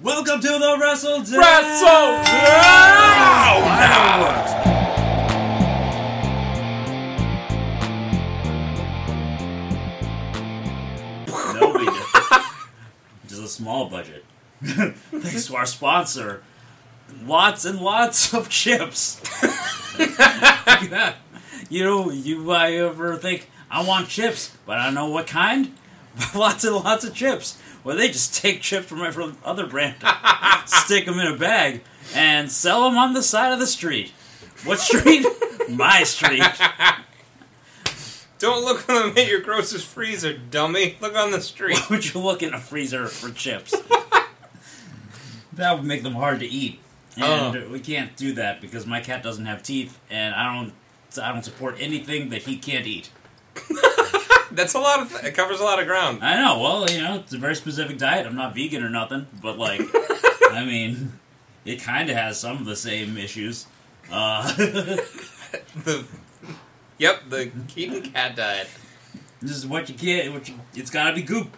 Welcome to the Wrestle Down Wrestle No, we did. Just a small budget. Thanks to our sponsor, lots and lots of chips. you know, you uh, ever think I want chips, but I don't know what kind? lots and lots of chips. Well, they just take chips from every other brand, stick them in a bag, and sell them on the side of the street. What street? My street. Don't look for them in your grocer's freezer, dummy. Look on the street. Why would you look in a freezer for chips? that would make them hard to eat, oh. and Oh. we can't do that because my cat doesn't have teeth, and I don't. I don't support anything that he can't eat. That's a lot of. It covers a lot of ground. I know. Well, you know, it's a very specific diet. I'm not vegan or nothing, but like, I mean, it kind of has some of the same issues. Uh, The, yep, the Keaton cat diet. this is what you get. What you, it's got to be goop.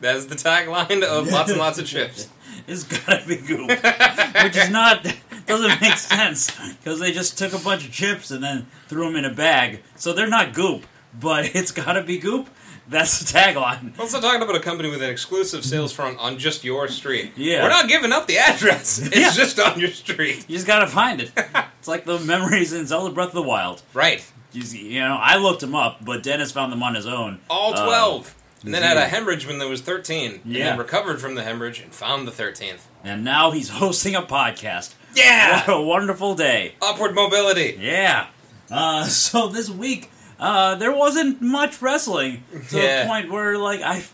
That is the tagline of lots and lots of chips. It's gotta be goop, which is not doesn't make sense because they just took a bunch of chips and then threw them in a bag, so they're not goop, but it's gotta be goop. That's the tagline. We're also talking about a company with an exclusive sales front on just your street. Yeah. We're not giving up the address. It's Yeah. just on your street. You just gotta find it. It's like the memories in Zelda Breath of the Wild. Right. You, see- you know, I looked them up, but Dennis found them on his own. All Uh, 12. and then had a hemorrhage when there was 13. And Yeah. then recovered from the hemorrhage and found the 13th. and now he's hosting a podcast. Yeah! What a wonderful day. Upward mobility. Yeah. Uh, so this week, uh, there wasn't much wrestling to Yeah. the point where, like, I,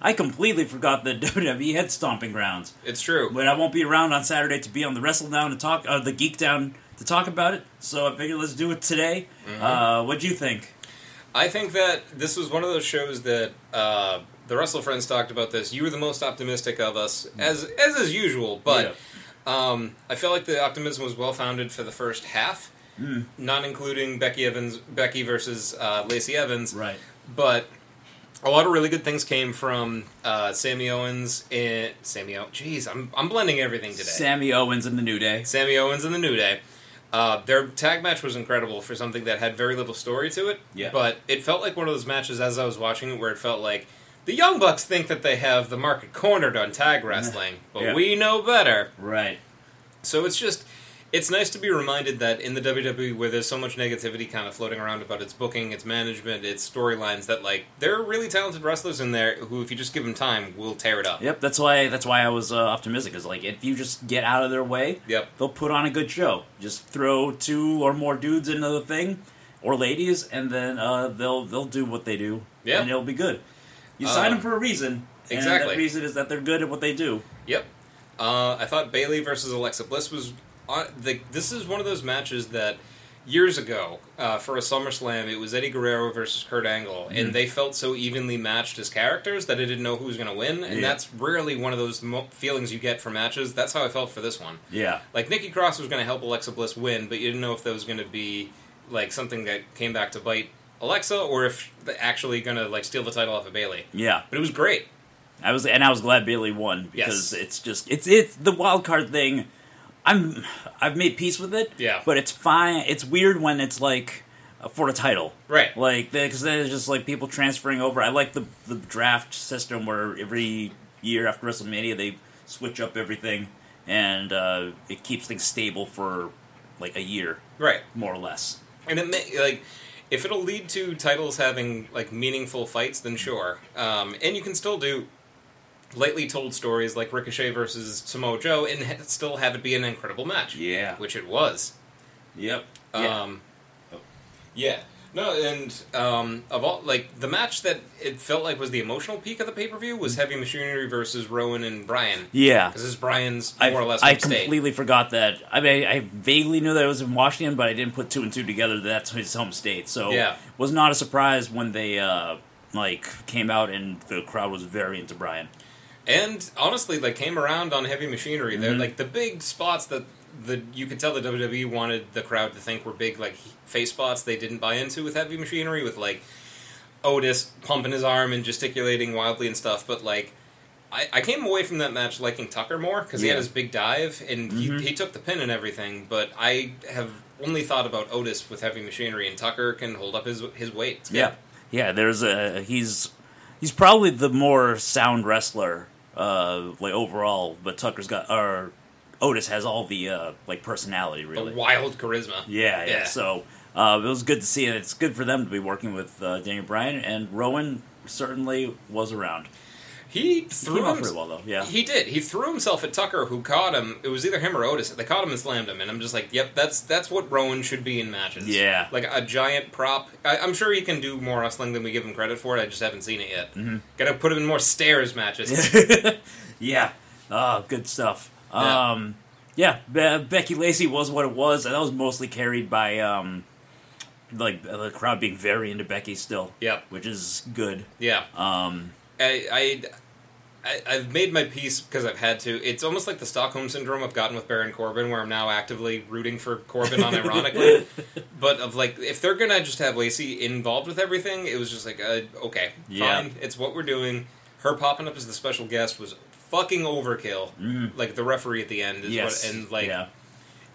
I completely forgot that WWE had stomping grounds. It's true. But I won't be around on Saturday to be on the Wrestle Down to talk, uh, the Geek Down to talk about it. So I figured let's do it today. Mm-hmm. Uh, what do you think? I think that this was one of those shows that uh, the Wrestle Friends talked about this. You were the most optimistic of us, as as is usual. But um, I felt like the optimism was well founded for the first half, Mm. not including Becky Evans, Becky versus uh, Lacey Evans. right. But a lot of really good things came from uh, Sammy Owens and Sammy. O- Jeez, I'm I'm blending everything today. Sammy Owens in the New Day. Sammy Owens and the New Day. Uh, their tag match was incredible for something that had very little story to it. Yeah. But it felt like one of those matches as I was watching it where it felt like the Young Bucks think that they have the market cornered on tag wrestling, but Yeah. we know better. Right. So it's just. It's nice to be reminded that in the WWE, where there's so much negativity kind of floating around about its booking, its management, its storylines, that like there are really talented wrestlers in there who, if you just give them time, will tear it up. Yep. That's why. That's why I was uh, optimistic. Is like if you just get out of their way, Yep. they'll put on a good show. Just throw two or more dudes into the thing, or ladies, and then uh, they'll they'll do what they do, Yeah. and it'll be good. You sign Um, them for a reason, and exactly. that reason is that they're good at what they do. Yep. Uh, I thought Bayley versus Alexa Bliss was. On, the, this is one of those matches that years ago uh, for a SummerSlam, it was Eddie Guerrero versus Kurt Angle, Mhm. and they felt so evenly matched as characters that I didn't know who was going to win, and Yeah. that's rarely one of those mo- feelings you get for matches. That's how I felt for this one. Yeah. Like Nikki Cross was going to help Alexa Bliss win, but you didn't know if that was going to be like something that came back to bite Alexa, or if they're actually going to like steal the title off of Bayley. Yeah. But it was great. I was, and I was glad Bayley won because Yes. it's just it's it's the wild card thing. I'm I've made peace with it. Yeah. But it's fine. It's weird when it's like for a title. Right. Like because then it's just like people transferring over. I like the the draft system where every year after WrestleMania they switch up everything and uh, it keeps things stable for like a year Right. more or less. And it may, like if it'll lead to titles having like meaningful fights, then sure. Um, and you can still do lightly told stories like Ricochet versus Samoa Joe, and ha- still have it be an incredible match. Yeah. which it was. Yep. Yeah. Um, yeah. No, and um, of all like the match that it felt like was the emotional peak of the pay per view was Heavy Machinery versus Rowan and Bryan. yeah. Because this is Bryan's I, more or less I home state. completely forgot that. I mean, I vaguely knew that it was in Washington, but I didn't put two and two together. That that's his home state, so Yeah. was not a surprise when they uh, like came out and the crowd was very into Bryan. And honestly, like came around on heavy machinery. They're Mhm. like the big spots that the you could tell the WWE wanted the crowd to think were big like face spots they didn't buy into with heavy machinery with like Otis pumping his arm and gesticulating wildly and stuff. But like I, I came away from that match liking Tucker more because he had his big dive and Mhm. he, he took the pin and everything. But I have only thought about Otis with heavy machinery, and Tucker can hold up his his weight. It's good. Yeah, yeah. There's a he's he's probably the more sound wrestler, uh, like overall. But Tucker's got or Otis has all the uh, like personality really. the wild charisma. Yeah, yeah. Yeah. So uh, it was good to see, and it's good for them to be working with uh, Daniel Bryan and Rowan. Certainly was around. He He threw out him. pretty well though. Yeah. He did. He threw himself at Tucker, who caught him. It was either him or Otis. They caught him and slammed him, and I'm just like, "Yep, that's that's what Rowan should be in matches." Yeah. like a giant prop. I, I'm sure he can do more wrestling than we give him credit for. I just haven't seen it yet. Mhm. Got to put him in more stairs matches. yeah. Oh, good stuff. Yeah. Um, yeah, Be- Becky Lacey was what it was, and that was mostly carried by um, like the crowd being very into Becky still, Yep. which is good. Yeah. Um, I, I, I I've made my peace because I've had to. It's almost like the Stockholm syndrome I've gotten with Baron Corbin, where I'm now actively rooting for Corbin, unironically. but of like, if they're gonna just have Lacey involved with everything, it was just like, uh, okay, Yeah. fine, it's what we're doing. Her popping up as the special guest was fucking overkill. mm, Like the referee at the end is yes, what, and like yeah,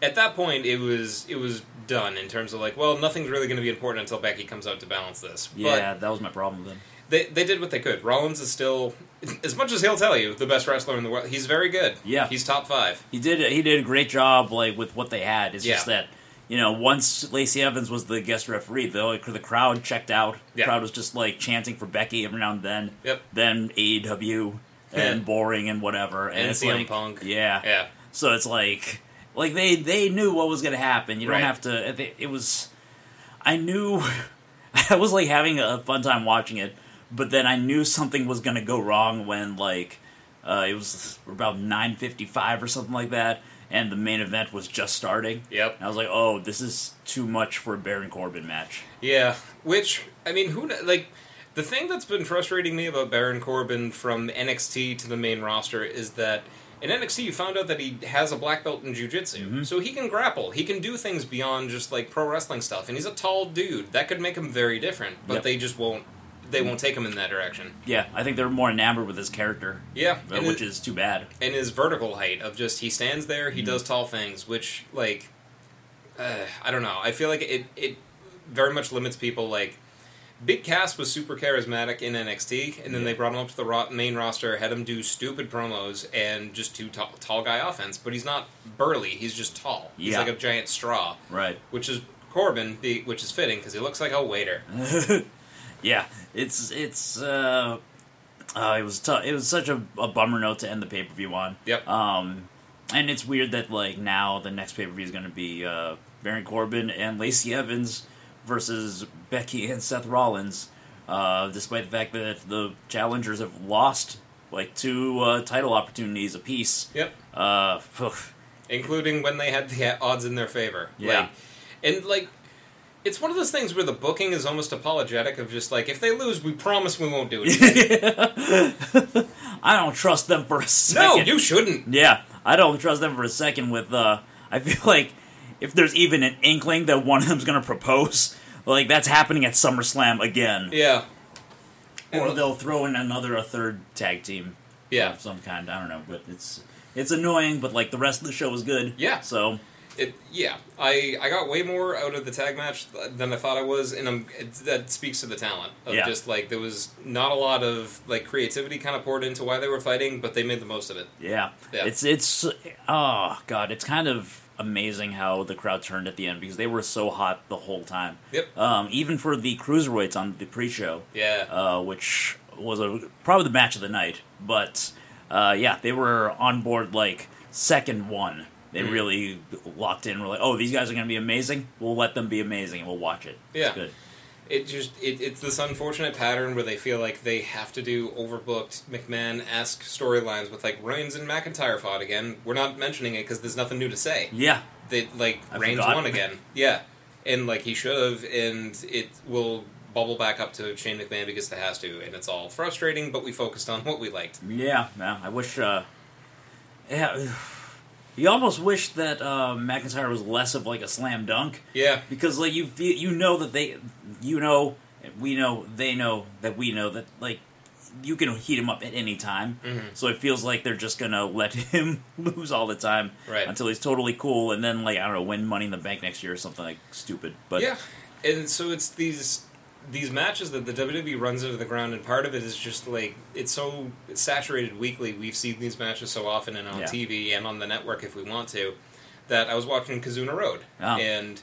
at that point, it was it was done in terms of like, well, nothing's really going to be important until Becky comes out to balance this. But yeah, that was my problem then. they they did what they could. Rollins is still, as much as he'll tell you, the best wrestler in the world. He's very good. Yeah. he's top five. He did he did a great job like with what they had. It's just that you know once Lacey Evans was the guest referee, the like, the crowd checked out. The Yeah. crowd was just like chanting for Becky every now and then. Yep. Then AEW and boring and whatever, and, And it's CM like Punk. yeah, Yeah, So it's like, like they they knew what was going to happen. You don't Right. have to. It, it was, I knew, I was like having a fun time watching it, but then I knew something was going to go wrong when like, uh, it was about nine fifty five or something like that, and the main event was just starting. yep, And I was like, oh, this is too much for a Baron Corbin match. yeah. Which I mean, who like the thing that's been frustrating me about Baron Corbin from NXT to the main roster is that. In NXT, you found out that he has a black belt in jiu-jitsu. Mhm. So he can grapple. He can do things beyond just like pro wrestling stuff. And he's a tall dude. That could make him very different. But Yep. they just won't they won't take him in that direction. Yeah, I think they're more enamored with his character, Yeah. uh, which is too bad. and his vertical height of just he stands there, he Mhm. does tall things, which like uh, I don't know. I feel like it it very much limits people. Like Big Cass was super charismatic in NXT, and then Yeah. they brought him up to the ro- main roster, had him do stupid promos and just do tall, tall guy offense. But he's not burly; he's just tall. He's Yeah. like a giant straw, Right. which is Corbin, the, which is fitting because he looks like a waiter. yeah, it's it's uh, uh it was tough. It was such a, a bummer note to end the pay per view on. Yep. Um, and it's weird that like now the next pay per view is going to be uh Baron Corbin and Lacey Evans versus Becky and Seth Rollins. Uh, despite the fact that the challengers have lost like two uh, title opportunities apiece. Yep. Uh, including when they had the odds in their favor. Yeah. Like, and like, it's one of those things where the booking is almost apologetic of just like, if they lose, we promise we won't do it. I don't trust them for a second. no, you shouldn't. Yeah, I don't trust them for a second. With uh, I feel like if there's even an inkling that one of them's gonna propose, like that's happening at SummerSlam again, Yeah. or And- they'll throw in another a third tag team yeah. of some kind. I don't know, but it's it's annoying. But like the rest of the show was good. Yeah. So It, yeah, I, I got way more out of the tag match than I thought I was, and I'm, it, that speaks to the talent of Yeah. just like there was not a lot of like creativity kind of poured into why they were fighting, but they made the most of it. yeah, Yeah. it's it's oh god, it's kind of amazing how the crowd turned at the end because they were so hot the whole time. Yep. Um, even for the cruiserweights on the pre-show. Yeah. uh, which was a probably the match of the night. But uh, yeah, they were on board like second one. They Mhm. really locked in. We're like, oh, these guys are going to be amazing. We'll let them be amazing, and we'll watch it. Yeah. it's good. It just it, it's this unfortunate pattern where they feel like they have to do overbooked McMahon-esque storylines with like Reigns and McIntyre fought again. We're not mentioning it because there's nothing new to say. Yeah, They like I Reigns forgot. won again, yeah, and like he should have, and it will bubble back up to Shane McMahon because it has to, and it's all frustrating. But we focused on what we liked. yeah. yeah I wish. Uh, yeah, you almost wish that uh, McIntyre was less of like a slam dunk Yeah, because like you you know that they, you know, we know they know that we know that like you can heat him up at any time. Mhm. So it feels like they're just gonna let him lose all the time Right. until he's totally cool, and then like I don't know, win Money in the Bank next year or something like stupid. But yeah, and so it's these these matches that the WWE runs into the ground, and part of it is just like it's so saturated weekly. We've seen these matches so often and on Yeah. TV and on the network if we want to. That I was watching Kizuna Road, Oh. and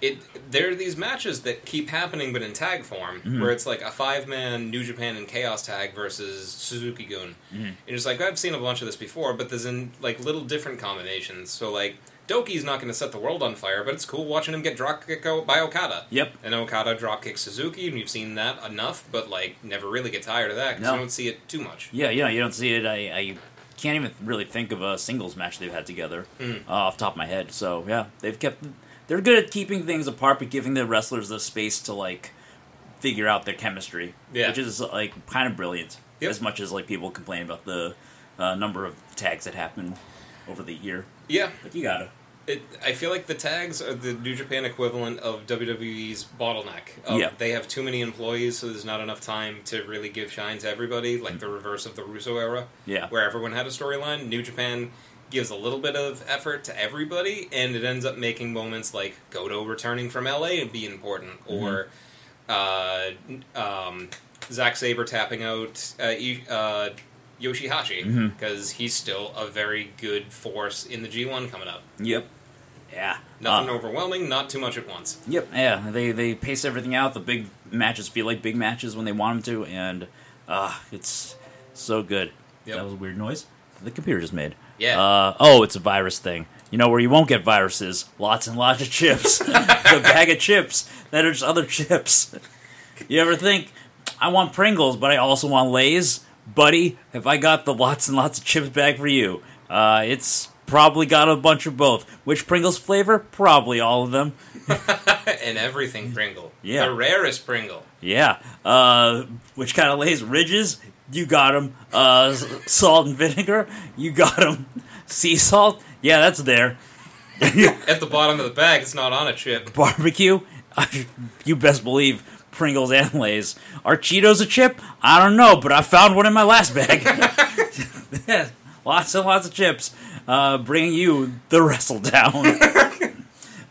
it there are these matches that keep happening, but in tag form, Mhm. where it's like a five man New Japan and Chaos tag versus Suzuki Gun. Mhm. And it's like I've seen a bunch of this before, but there's in like little different combinations. So like Doki's not going to set the world on fire, but it's cool watching him get dropkick by Okada. Yep. And Okada dropkick Suzuki, and we've seen that enough, but like never really get tired of that because No. you don't see it too much. Yeah, yeah, you don't see it. I, I can't even really think of a singles match they've had together Mm. uh, off the top of my head. So yeah, they've kept. They're good at keeping things apart, but giving the wrestlers the space to like figure out their chemistry, Yeah. which is like kind of brilliant. Yep. As much as like people complain about the uh, number of tags that happen over the year, Yeah, but you gotta. it, I feel like the tags are the New Japan equivalent of WWE's bottleneck. Of Yeah. They have too many employees, so there's not enough time to really give shine to everybody, like the reverse of the Russo era. Yeah. where everyone had a storyline. New Japan gives a little bit of effort to everybody, and it ends up making moments like Goto returning from LA be important, or uh, um, Zack Sabre tapping out uh, uh, Yoshihashi because he's still a very good force in the G1 coming up. Yep. Yeah. Nothing Uh, overwhelming, not too much at once. Yep, yeah, they they pace everything out. The big matches feel like big matches when they want them to, and uh, it's so good. Yep. That was a weird noise. The computer just made. Yeah. Uh, oh, it's a virus thing. You know where you won't get viruses? Lots and lots of chips. the bag of chips that are just other chips. You ever think I want Pringles, but I also want Lay's, buddy? Have I got the lots and lots of chips bag for you? Uh, it's probably got a bunch of both. Which Pringles flavor? Probably all of them. and everything Pringle. Yeah. The rarest Pringle. Yeah. Uh, which kind of lays ridges? You got them. Uh, salt and vinegar? You got them. Sea salt? Yeah, that's there. At the bottom of the bag, it's not on a chip. Barbecue? you best believe Pringles and Lay's. Are Cheetos a chip? I don't know, but I found one in my last bag. yeah, lots and lots of chips. Uh, bringing you the wrestle down. oh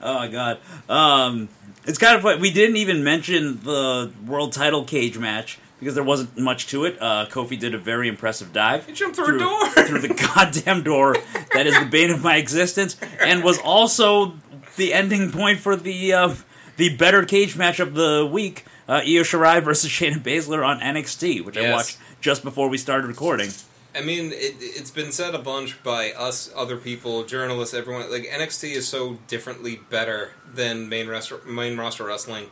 my god. Um, it's kind of fun. We didn't even mention the world title cage match because there wasn't much to it. Uh, Kofi did a very impressive dive. He jumped through, a door. through the goddamn door that is the bane of my existence, and was also the ending point for the uh, the better cage match of the week: uh, Io Shirai versus Shayna Baszler on NXT, which I watched just before we started recording. I mean, it, it's been said a bunch by us, other people, journalists, everyone. Like NXT is so differently better than main roster, main roster wrestling.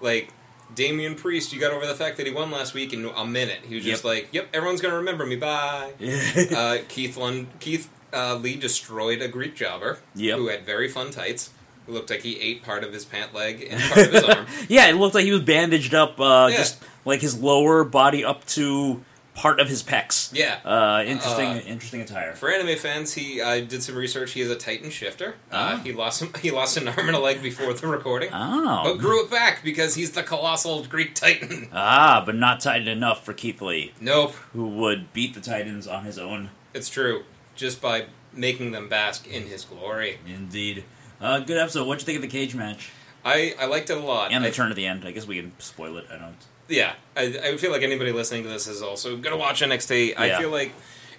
Like Damian Priest, you got over the fact that he won last week in a minute. He was just Yep. like, "Yep, everyone's gonna remember me." Bye. uh, Keith Lund, Keith uh, Lee destroyed a Greek jobber Yep. who had very fun tights. Who looked like he ate part of his pant leg and part of his arm. yeah, it looked like he was bandaged up, uh, Yeah. just like his lower body up to part of his pecs. Yeah. Uh, interesting, Uh, interesting attire. For anime fans, he uh, did some research. He is a Titan shifter. Uh, Ah. he lost him, he lost an arm and a leg before the recording, Oh, but grew it back because he's the colossal Greek Titan. ah, but not Titan enough for Keith Lee, Nope, who would beat the Titans on his own. it's true. Just by making them bask in his glory. Indeed. Uh, good episode. What'd you think of the cage match? I, I liked it a lot. And the I- turn at the end. I guess we can spoil it. I don't. Yeah, I, I feel like anybody listening to this is also gonna watch NXT. I Yeah. feel like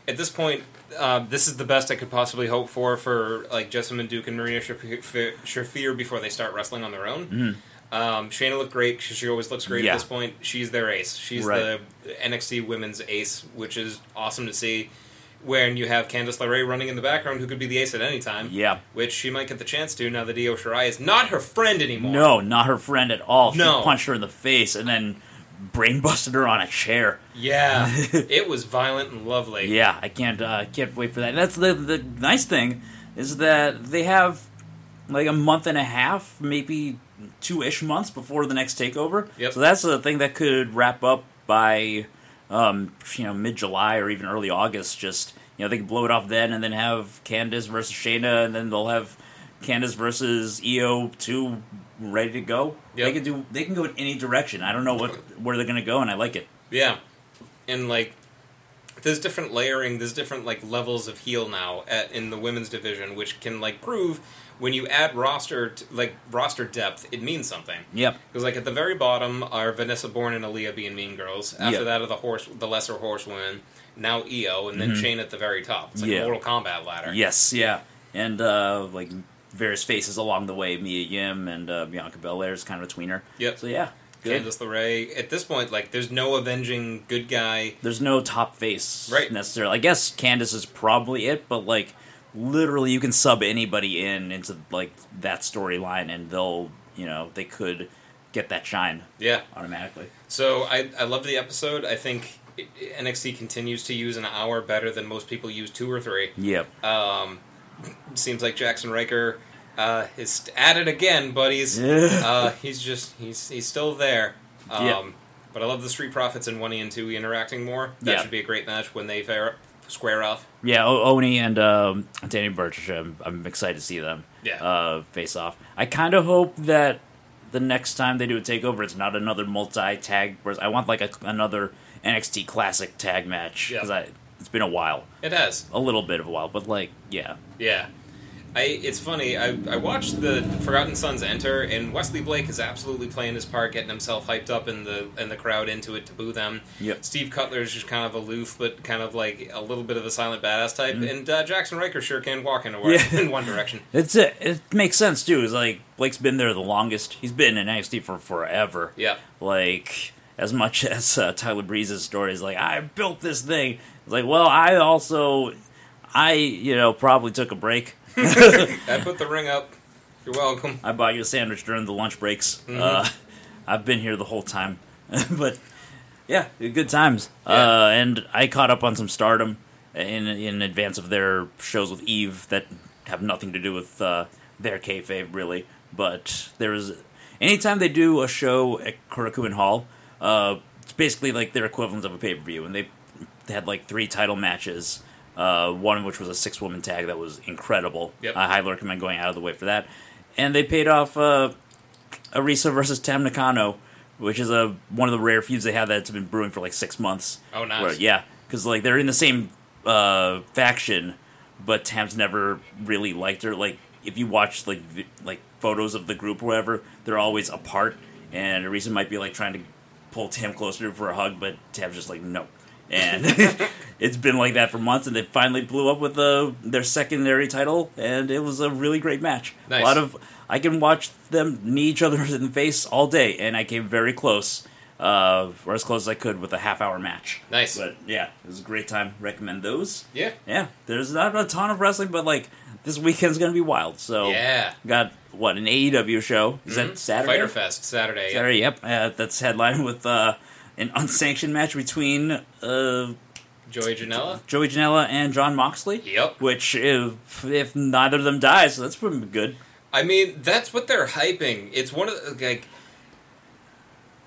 at this point, uh, this is the best I could possibly hope for for like Jessamyn Duke and Marina Shafir Shafir before they start wrestling on their own. Mhm. Um, Shayna looked great. 'cause She always looks great Yeah. at this point. She's their ace. She's Right. the NXT Women's ace, which is awesome to see. When you have Candice LeRae running in the background, who could be the ace at any time, Yeah. which she might get the chance to now that Io Shirai is not her friend anymore. No, not her friend at all. She No. punched her in the face and then brain busted her on a chair. Yeah, it was violent and lovely. Yeah, I can't. Uh, can't wait for that. That's the the nice thing is that they have like a month and a half, maybe two ish months before the next takeover. Yep. So that's the thing that could wrap up by um, you know mid July or even early August. Just you know they can blow it off then, and then have Candice versus Shayna, and then they'll have Candice versus Io two ready to go. Yep. They can do. They can go in any direction. I don't know what where they're gonna go, and I like it. Yeah. and like there's different layering, there's different like levels of heel now at, in the women's division, which can like prove when you add roster t- like roster depth, it means something. Yep. Because like at the very bottom are Vanessa Borne and Aliyah being Mean Girls. After Yep. that are the horse, the lesser horsewomen. Now Io, and then Mhm. Shane at the very top. It's like Yeah. a Mortal Kombat ladder. Yes, yeah, and uh, like various faces along the way. Mia Yim and uh, Bianca Belair is kind of a tweener. Yep. So yeah, good. Candice LeRae. At this point, like there's no avenging good guy. There's no top face Right. necessarily. I guess Candice is probably it, but like literally, you can sub anybody in into like that storyline, and they'll you know they could get that shine Yeah. automatically. So I I love the episode. I think NXT continues to use an hour better than most people use two or three. Yep. Um, seems like Jaxson Ryker uh, is at it again, buddies. Yeah. uh, he's just he's he's still there. Um, Yeah. But I love the Street Profits and One E and Two interacting more. That Yeah. should be a great match when they fair, square off. Yeah, o- Oney and um, Danny Burch. I'm, I'm excited to see them Yeah. uh, face off. I kind of hope that the next time they do a takeover, it's not another multi tag. I want like a, another NXT Classic tag match because I it's been a while, It has. a little bit of a while, but like yeah, Yeah. I, it's funny. I, I watched the Forgotten Sons enter, and Wesley Blake is absolutely playing his part, getting himself hyped up in the in the crowd into it to boo them. Yep. Steve Cutler is just kind of aloof, but kind of like a little bit of a silent badass type. Mhm. And uh, Jaxson Ryker sure can walk in, Yeah. in one direction. it's it. It makes sense too. It's like Blake's been there the longest. He's been in NXT for forever. Yeah. like as much as uh, Tyler Breeze's story is like I built this thing. It's like, well, I also, I you know probably took a break. I put the ring up. You're welcome. I bought you a sandwich during the lunch breaks. Mhm. Uh, I've been here the whole time, but yeah, good times. Yeah. Uh, and I caught up on some Stardom in in advance of their shows with Eve that have nothing to do with uh, their kayfabe really. But there is anytime they do a show at Korakuen Hall, uh, it's basically like their equivalent of a pay per view, and they, they had like three title matches. Uh, one of which was a six woman tag that was incredible. Yep. I highly recommend going out of the way for that. And they paid off uh, Arisa versus Tam Nakano, which is a one of the rare feuds they have that's been brewing for like six months. Oh, nice. Where- yeah, because like they're in the same uh, faction, but Tam's never really liked her. Like if you watch like vi- like photos of the group or whatever, they're always apart, and Arisa might be like trying to pull Tam closer for a hug, but Tam's just like no. And it's been like that for months, and they finally blew up with uh, their secondary title, and it was a really great match. Nice. A lot of I can watch them knee each other in the face all day, and I came very close, uh, or as close as I could with a half hour match. Nice. But yeah, it was a great time. Recommend those. Yeah. Yeah, there's not a ton of wrestling, but like this weekend's gonna be wild. So Yeah. got what an AEW show? Is Mhm. that Saturday? Fyter Fest Saturday. yeah. Saturday. Yep. Uh, that's headlined with uh, an unsanctioned match between uh, Joey Janela. Joey Janela and Jon Moxley. Yep. Which if if neither of them dies, that's pretty good. I mean, that's what they're hyping. It's one of the, like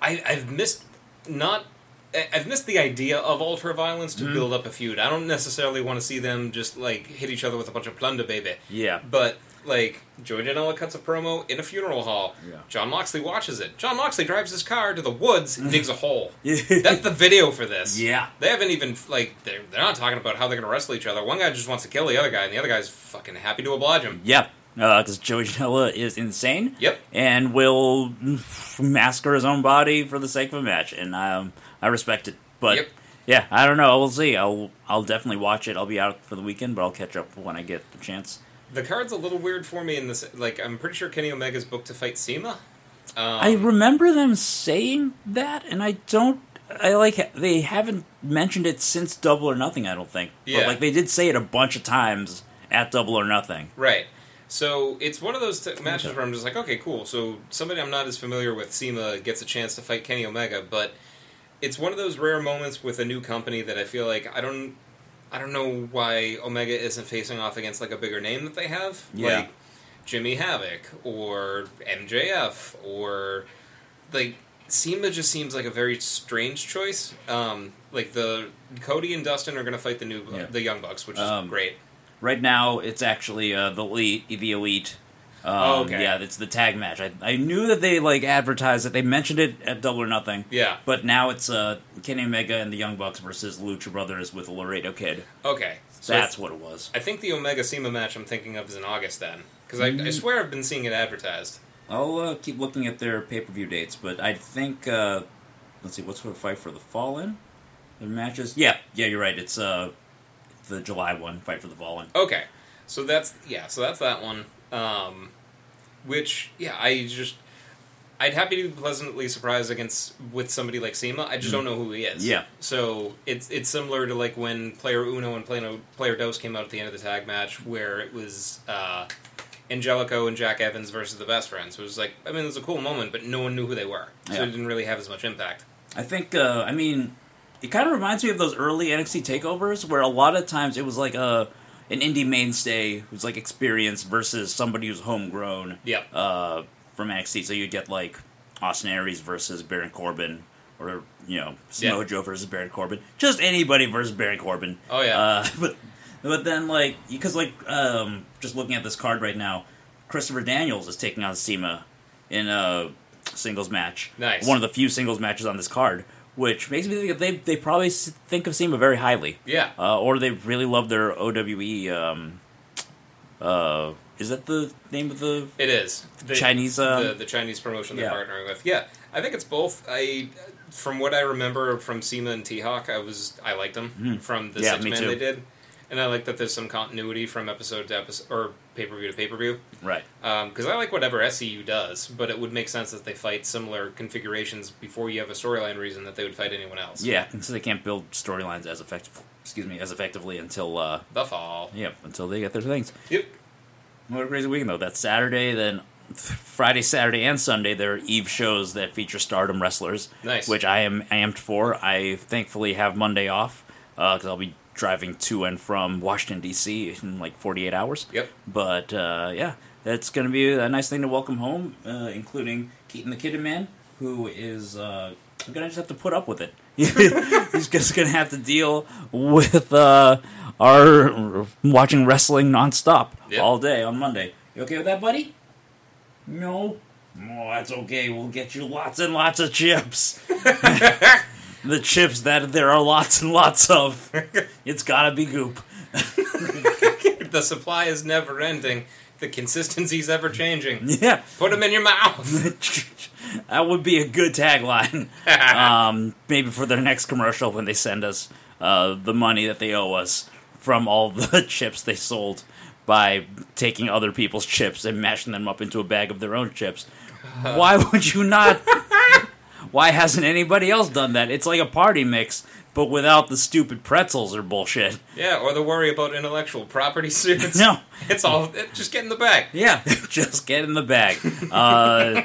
I I've missed not I've missed the idea of ultra violence to Mhm. build up a feud. I don't necessarily want to see them just like hit each other with a bunch of plunder, baby. Yeah. But like Joey Janela cuts a promo in a funeral hall. Yeah. Jon Moxley watches it. Jon Moxley drives his car to the woods and digs a hole. That's the video for this. Yeah. They haven't even like they're they're not talking about how they're gonna wrestle each other. One guy just wants to kill the other guy, and the other guy's fucking happy to oblige him. Yep. Because Joey Janela is insane. Yep. And will massacre his own body for the sake of a match, and um, I respect it. But Yep. yeah, I don't know. We'll see. I'll I'll definitely watch it. I'll be out for the weekend, but I'll catch up when I get the chance. The card's a little weird for me in this. Like, I'm pretty sure Kenny Omega's booked to fight CIMA. Um, I remember them saying that, and I don't. I like they haven't mentioned it since Double or Nothing. I don't think. Yeah. But like they did say it a bunch of times at Double or Nothing. right. So it's one of those t- matches Okay. where I'm just like, okay, cool. So somebody I'm not as familiar with, CIMA, gets a chance to fight Kenny Omega, but it's one of those rare moments with a new company that I feel like I don't. I don't know why Omega isn't facing off against like a bigger name that they have, Yeah. like Jimmy Havoc or MJF or like CIMA just seems like a very strange choice. Um, like the Cody and Dustin are going to fight the new Yeah. the Young Bucks, which is Um, great. Right now, it's actually uh, the elite, the elite, Um, Oh, okay. Yeah, it's the tag match. I, I knew that they like advertised it. They mentioned it at Double or Nothing. Yeah. But now it's uh, Kenny Omega and the Young Bucks versus Lucha Brothers with Laredo Kid. Okay. So That's what it was. I think the Omega CIMA match I'm thinking of is in August then. Because I, Mm. I swear I've been seeing it advertised. I'll uh, keep looking at their pay per view dates, but I think uh, let's see, what's for the fight for the Fallen? Their matches? Yeah, yeah, you're right. It's uh, the July one, Fight for the Fallen. Okay. So that's yeah, so that's that one. Um which yeah, I just I'd happy to be pleasantly surprised against with somebody like CIMA. I just don't know who he is. Mm. Yeah. So it's it's similar to like when Player Uno and Player Player Dos came out at the end of the tag match where it was uh Angelico and Jack Evans versus the best friends. It was like I mean it was a cool moment, but no one knew who they were. So Yeah. it didn't really have as much impact. I think, uh, I mean, it kind of reminds me of those early NXT takeovers where a lot of times it was like a an indie mainstay who's like experienced versus somebody who's homegrown Yep. uh, from NXT. So you get like Austin Aries versus Baron Corbin, or you know Samoa Yeah. Joe versus Baron Corbin. Just anybody versus Baron Corbin. Oh, yeah. Uh, but but then like because like um, just looking at this card right now, Christopher Daniels is taking on CIMA in a singles match. Nice. One of the few singles matches on this card, which makes me think that they they probably think of CIMA very highly, Yeah. uh, or they really love their OWE. Um, uh, is that the name of the? It is the, Chinese, um, the, the Chinese promotion they're yeah. partnering with. Yeah, I think it's both. I, from what I remember from CIMA and T Hawk, I was I liked them from the. Yeah, six man too. they did, and I like that there's some continuity from episode to episode or pay per view to pay per view. Right. Because I like whatever SCU does, but it would make sense that they fight similar configurations before you have a storyline reason that they would fight anyone else. Yeah, so they can't build storylines as effective. Excuse me, as effectively until uh, The fall. yeah, until they get their things. Yep. What a crazy weekend though. That's Saturday, then Friday, Saturday, and Sunday. There are Eve shows that feature Stardom wrestlers, Nice. which I am amped for. I thankfully have Monday off because I'll be driving to and from Washington D.C. in like 48 hours. Yep. But uh, yeah, that's going to be a nice thing to welcome home, uh, including Keaton the Kidden Man, who is uh, going to just have to put up with it. He's just going to have to deal with uh, our watching wrestling nonstop Yep. all day on Monday. You okay with that, buddy? No. Oh, that's okay. We'll get you lots and lots of chips. the chips that there are lots and lots of. It's gotta be goop. the supply is never ending. The consistency's ever changing. Yeah. Put them in your mouth. that would be a good tagline. um, maybe for their next commercial when they send us uh, the money that they owe us from all the chips they sold by taking other people's chips and mashing them up into a bag of their own chips. Why would you not? Why hasn't anybody else done that? It's like a party mix, but without the stupid pretzels or bullshit. Yeah, or the worry about intellectual property suits. No. It's all it, just get in the bag. Yeah, just get in the bag. Uh,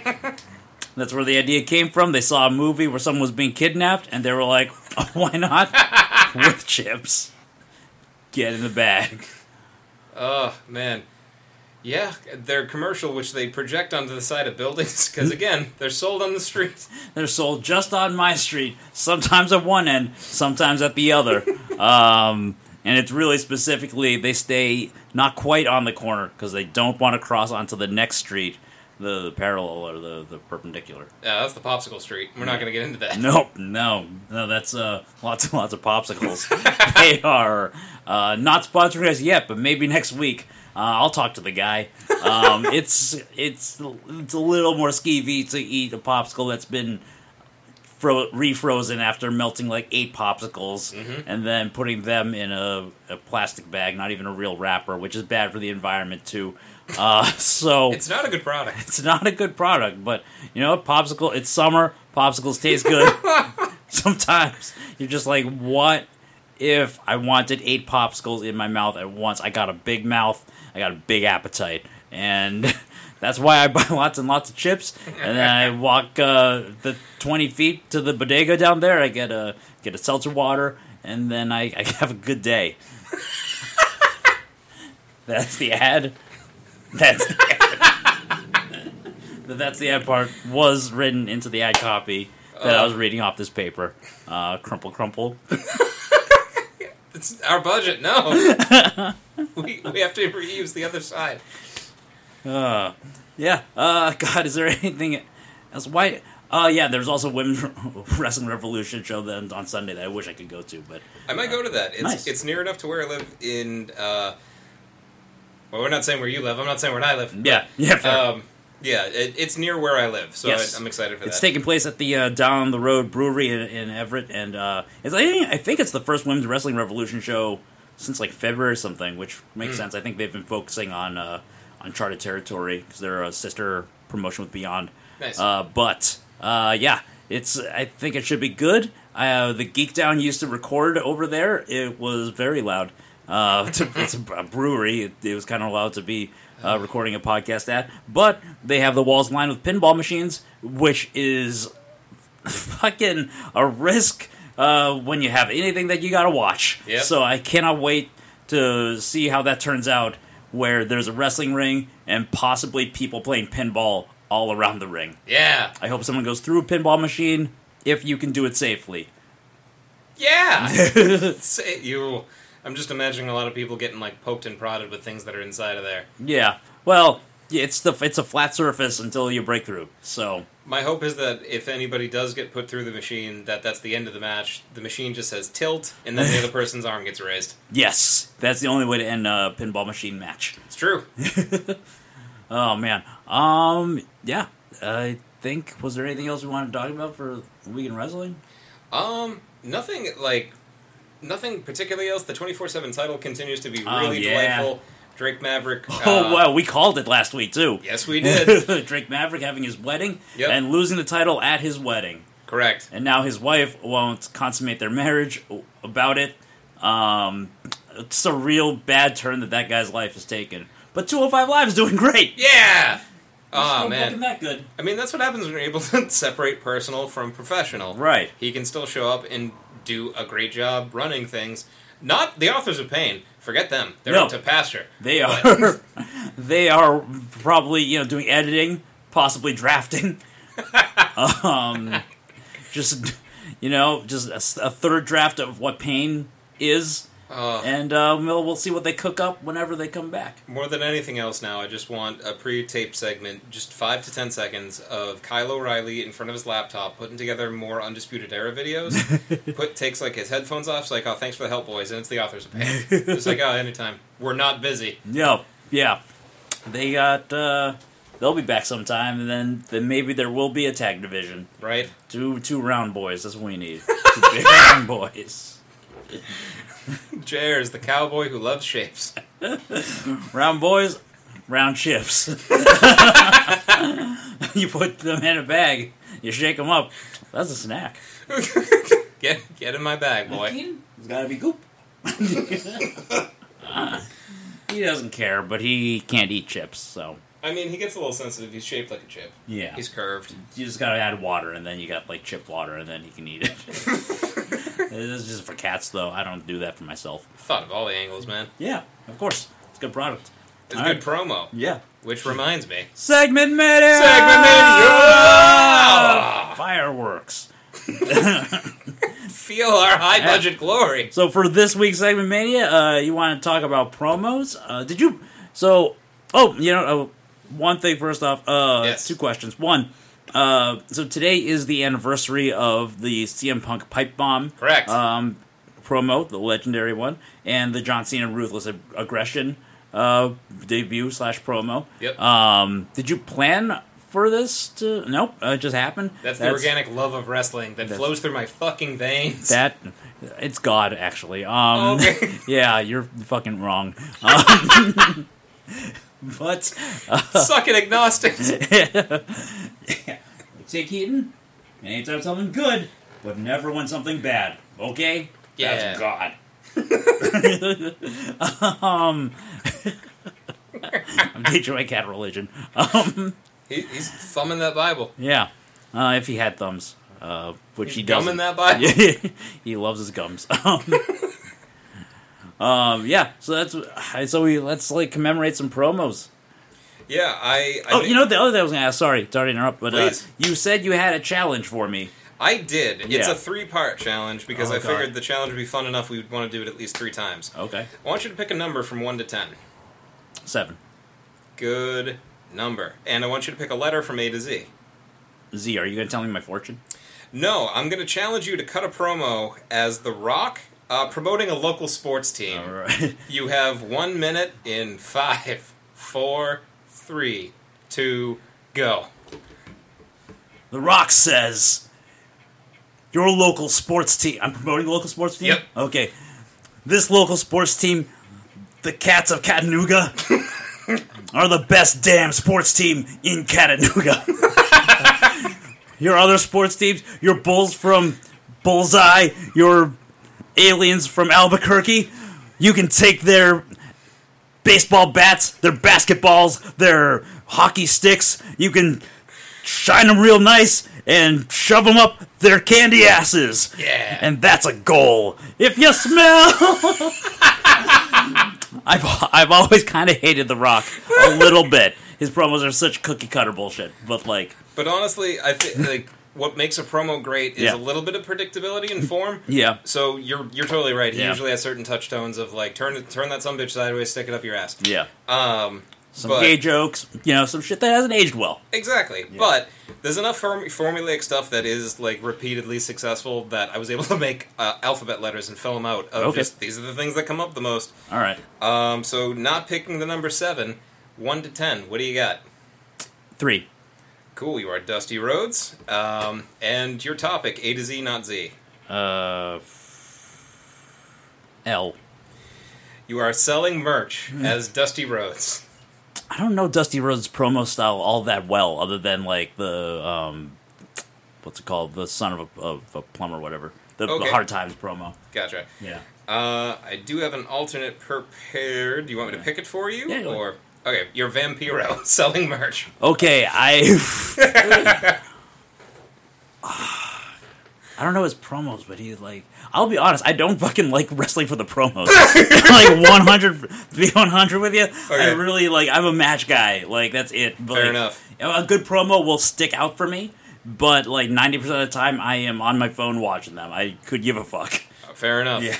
that's where the idea came from. They saw a movie where someone was being kidnapped, and they were like, oh, "Why not with chips? Get in the bag." Oh man. Yeah, their commercial, which they project onto the side of buildings, because again, they're sold on the street. They're sold just on my street, sometimes at one end, sometimes at the other. Um, and it's really specifically they stay not quite on the corner because they don't want to cross onto the next street, the, the parallel or the, the perpendicular. Yeah, that's the popsicle street. We're not going to get into that. Nope, no, no. That's uh, lots and lots of popsicles. they are uh, not sponsoring us yet, but maybe next week. Uh, I'll talk to the guy. Um, it's it's it's a little more skeevy to eat a popsicle that's been fro- refrozen after melting like eight popsicles and then putting them in a, a plastic bag, not even a real wrapper, which is bad for the environment too. Uh, so It's not a good product. it's not a good product, but you know, popsicle. It's summer. Popsicles taste good. Sometimes you're just like, what if I wanted eight popsicles in my mouth at once? I got a big mouth. I got a big appetite, and that's why I buy lots and lots of chips. And then I walk uh, the twenty feet to the bodega down there. I get a get a seltzer water, and then I, I have a good day. that's the ad. That's the ad. That's the ad part was written into the ad copy that I was reading off this paper. Uh, crumple, crumple. It's our budget. No, we we have to reuse the other side. Uh, yeah. Uh, God, is there anything else? Why? Uh, yeah. There's also women's wrestling revolution show then on Sunday that I wish I could go to, but I might go to that. It's Nice. it's near enough to where I live in. Uh, well, we're not saying where you live. I'm not saying where I live. yeah, yeah. Fair. Um, yeah, it, it's near where I live, so Yes. I, I'm excited for that. It's taking place at the uh, Down the Road Brewery in, in Everett, and uh, it's, I, think, I think it's the first women's wrestling revolution show since like February or something, which makes Hmm. sense. I think they've been focusing on uh, uncharted territory because they're a sister promotion with Beyond. Nice. Uh, but uh, yeah, it's. I think it should be good. Uh, the Geek Down used to record over there. It was very loud. Uh, it's, a, it's a brewery. It, it was kind of allowed to be uh, recording a podcast at, but they have the walls lined with pinball machines, which is fucking a risk uh, when you have anything that you got to watch. Yep. So I cannot wait to see how that turns out. Where there's a wrestling ring and possibly people playing pinball all around the ring. yeah, I hope someone goes through a pinball machine if you can do it safely. yeah. You. I'm just imagining a lot of people getting like poked and prodded with things that are inside of there. Yeah. Well, it's the it's a flat surface until you break through. So My hope is that if anybody does get put through the machine, that that's the end of the match. The machine just says tilt, and then the other person's arm gets raised. yes, that's the only way to end a pinball machine match. It's true. Oh man. Um. Yeah. I think was there anything else we wanted to talk about for week in wrestling? Um, nothing like nothing particularly else. The twenty four seven title continues to be Oh, really yeah. delightful. Drake Maverick. oh uh, well, we called it last week too. Yes, we did. Drake Maverick having his wedding Yep. and losing the title at his wedding. Correct. and now his wife won't consummate their marriage about it. Um, it's a real bad turn that that guy's life has taken. But 205 Live is doing great. Yeah. Oh man. that good. I mean, that's what happens when you're able to separate personal from professional. Right. He can still show up and do a great job running things. Not the authors of pain. Forget them. They're No. out to pasture. They are. They are probably you know doing editing, possibly drafting. um, just you know, just a third draft of what pain is, Uh, and uh, we'll, we'll see what they cook up whenever they come back. more than anything else now, I just want a pre-tape segment, just five to ten seconds of Kyle O'Reilly in front of his laptop putting together more Undisputed Era videos. Put takes like his headphones off, it's like, oh, thanks for the help, boys, and it's the authors of pain. It's like, oh, anytime. We're not busy. No, yeah, they got. Uh, they'll be back sometime, and then then maybe there will be a tag division. Right? Two two round boys. That's what we need. Two big round boys. Jer is the cowboy who loves shapes. Round boys, round chips. you put them in a bag. You shake them up. That's a snack. Get get in my bag, boy. It's got to be goop. he doesn't care, but he can't eat chips, so I mean, he gets a little sensitive. He's shaped like a chip. yeah. He's curved. You just gotta add water, and then you got like chip water, and then he can eat it. This is just for cats, though. I don't do that for myself. Thought of all the angles, man. Yeah, of course. It's a good product. It's All good promo. Yeah. Which reminds me. Segment mania. Segment mania! Fireworks. Feel our high budget glory. So for this week's segment mania, uh, you want to talk about promos? Uh, did you? So, oh, you know, uh, one thing first off. Uh, Yes. Two questions. One. Uh, so today is the anniversary of the CM Punk pipe bomb. Correct. Um, promo, the legendary one, and the John Cena ruthless Ag- aggression uh, debut slash promo. Yep. Um, did you plan for this to? Nope. Uh, it just happened. That's the organic love of wrestling that flows through my fucking veins. That it's God actually. Um, Okay. yeah, you're fucking wrong. Um, but Suck it, agnostics. Say Keaton, anytime something good, but never when something bad. Okay, Yeah. that's God. um, I'm teaching my cat religion. Um, He, he's thumbing that Bible. yeah, uh, if he had thumbs, uh, which He's he doesn't. gumming that Bible. He loves his gums. Um, um, yeah, so that's so we let's like commemorate some promos. Yeah, I. I Oh, you know the other thing I was gonna ask. Sorry, sorry to interrupt, but uh, you said you had a challenge for me. I did. It's Yeah. a three part challenge because Oh, I God. figured the challenge would be fun enough we would want to do it at least three times. Okay, I want you to pick a number from 1 to 10. seven. Good number. And I want you to pick a letter from A to Z. Z, are you going to tell me my fortune? No, I'm going to challenge you to cut a promo as The Rock uh, promoting a local sports team. All right. You have one minute in five, four, three, two, go. The Rock says, "Your local sports team." I'm promoting the local sports team. Yep. Okay. This local sports team, the Cats of Chattanooga, are the best damn sports team in Chattanooga. your other sports teams, your Bulls from Bullseye, your aliens from Albuquerque, you can take their baseball bats, their basketballs, their hockey sticks. You can shine them real nice and shove them up their candy asses. Yeah. And that's a goal. If you smell. I've, I've always kind of hated The Rock a little bit. His promos are such cookie cutter bullshit. But, like, But honestly, I think like what makes a promo great is Yeah. a little bit of predictability and form. yeah. So you're you're totally right. He Yeah. usually has certain touch tones of like turn turn that some bitch sideways, stick it up your ass. Yeah. Um, Some but, gay jokes, you know, some shit that hasn't aged well. Exactly, but there's enough form- formulaic stuff that is like repeatedly successful that I was able to make uh, alphabet letters and fill them out. Of Okay. just these are the things that come up the most. All right. Um, so not picking the number seven, one to ten. What do you got? Three. Cool, you are Dusty Rhodes, um, and your topic A to Z, not Z. Uh, L. You are selling merch Hmm. as Dusty Rhodes. I don't know Dusty Rhodes' promo style all that well, other than like the um, what's it called, the son of a, of a plumber, whatever. The, the Okay. Hard Times promo. Gotcha. Yeah. Uh, I do have an alternate prepared. Do you want me to pick it for you, Yeah, go or okay? You're Vampiro selling merch. Okay, I. I don't know his promos, but he's like. I'll be honest, I don't fucking like wrestling for the promos. like 100, to be 100 with you, I really like. I'm a match guy. Like that's it. But, Fair like, enough. A good promo will stick out for me, but like 90 percent of the time, I am on my phone watching them. I could give a fuck. Fair enough. Yeah.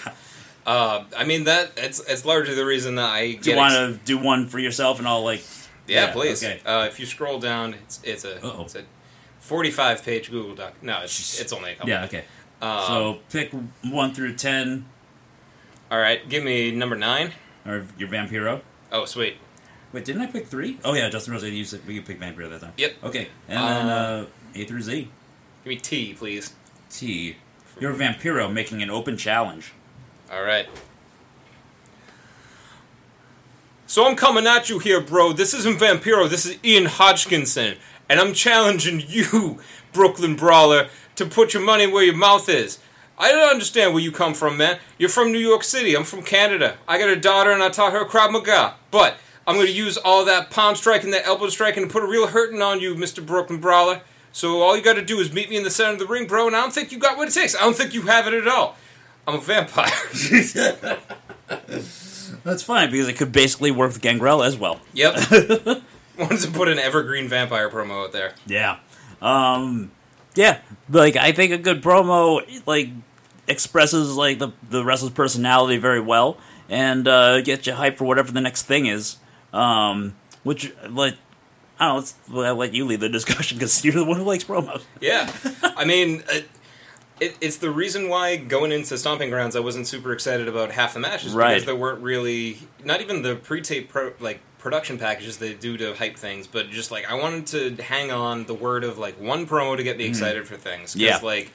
Uh, I mean that it's it's largely the reason that I get. Do you want to do one for yourself, and I'll like. yeah, yeah, please. okay. Uh, if you scroll down, it's it's a Uh-oh. it's a forty-five page Google Doc. No, it's it's only a couple. Yeah. Okay. Um, so pick one through ten, all right, give me number nine. or your Vampiro. Oh, sweet. Wait, didn't I pick three? Oh yeah, Dusty Rhodes. You said we picked Vampiro that time. Yep. Okay, and then Uh, uh, A through Z. Give me T, please. T. You're Vampiro making an open challenge. All right. So I'm coming at you here, bro. This isn't Vampiro. This is Ian Hodgkinson, and I'm challenging you, Brooklyn Brawler, to put your money where your mouth is. I don't understand where you come from, man. You're from New York City. I'm from Canada. I got a daughter, and I taught her Krav Maga. But I'm gonna use all that palm striking, that elbow striking, and put a real hurting on you, Mr. Brooklyn Brawler. So all you got to do is meet me in the center of the ring, bro. And I don't think you got what it takes. I don't think you have it at all. I'm a vampire. That's fine because it could basically work with Gangrel as well. Yep. Wanted to put an evergreen vampire promo out there. Yeah. Um. Yeah. Like I think a good promo like expresses like the the wrestler's personality very well and uh, gets you hyped for whatever the next thing is. Um. Which like. I don't know. Let's, I'll let you lead the discussion because you're the one who likes promos. Yeah. I mean, it, it, it's the reason why going into Stomping Grounds I wasn't super excited about half the matches Right. because there weren't really not even the pre-tape pro, like production packages they do to hype things, but just like I wanted to hang on the word of like one promo to get me excited for things. 'Cause. Yeah. like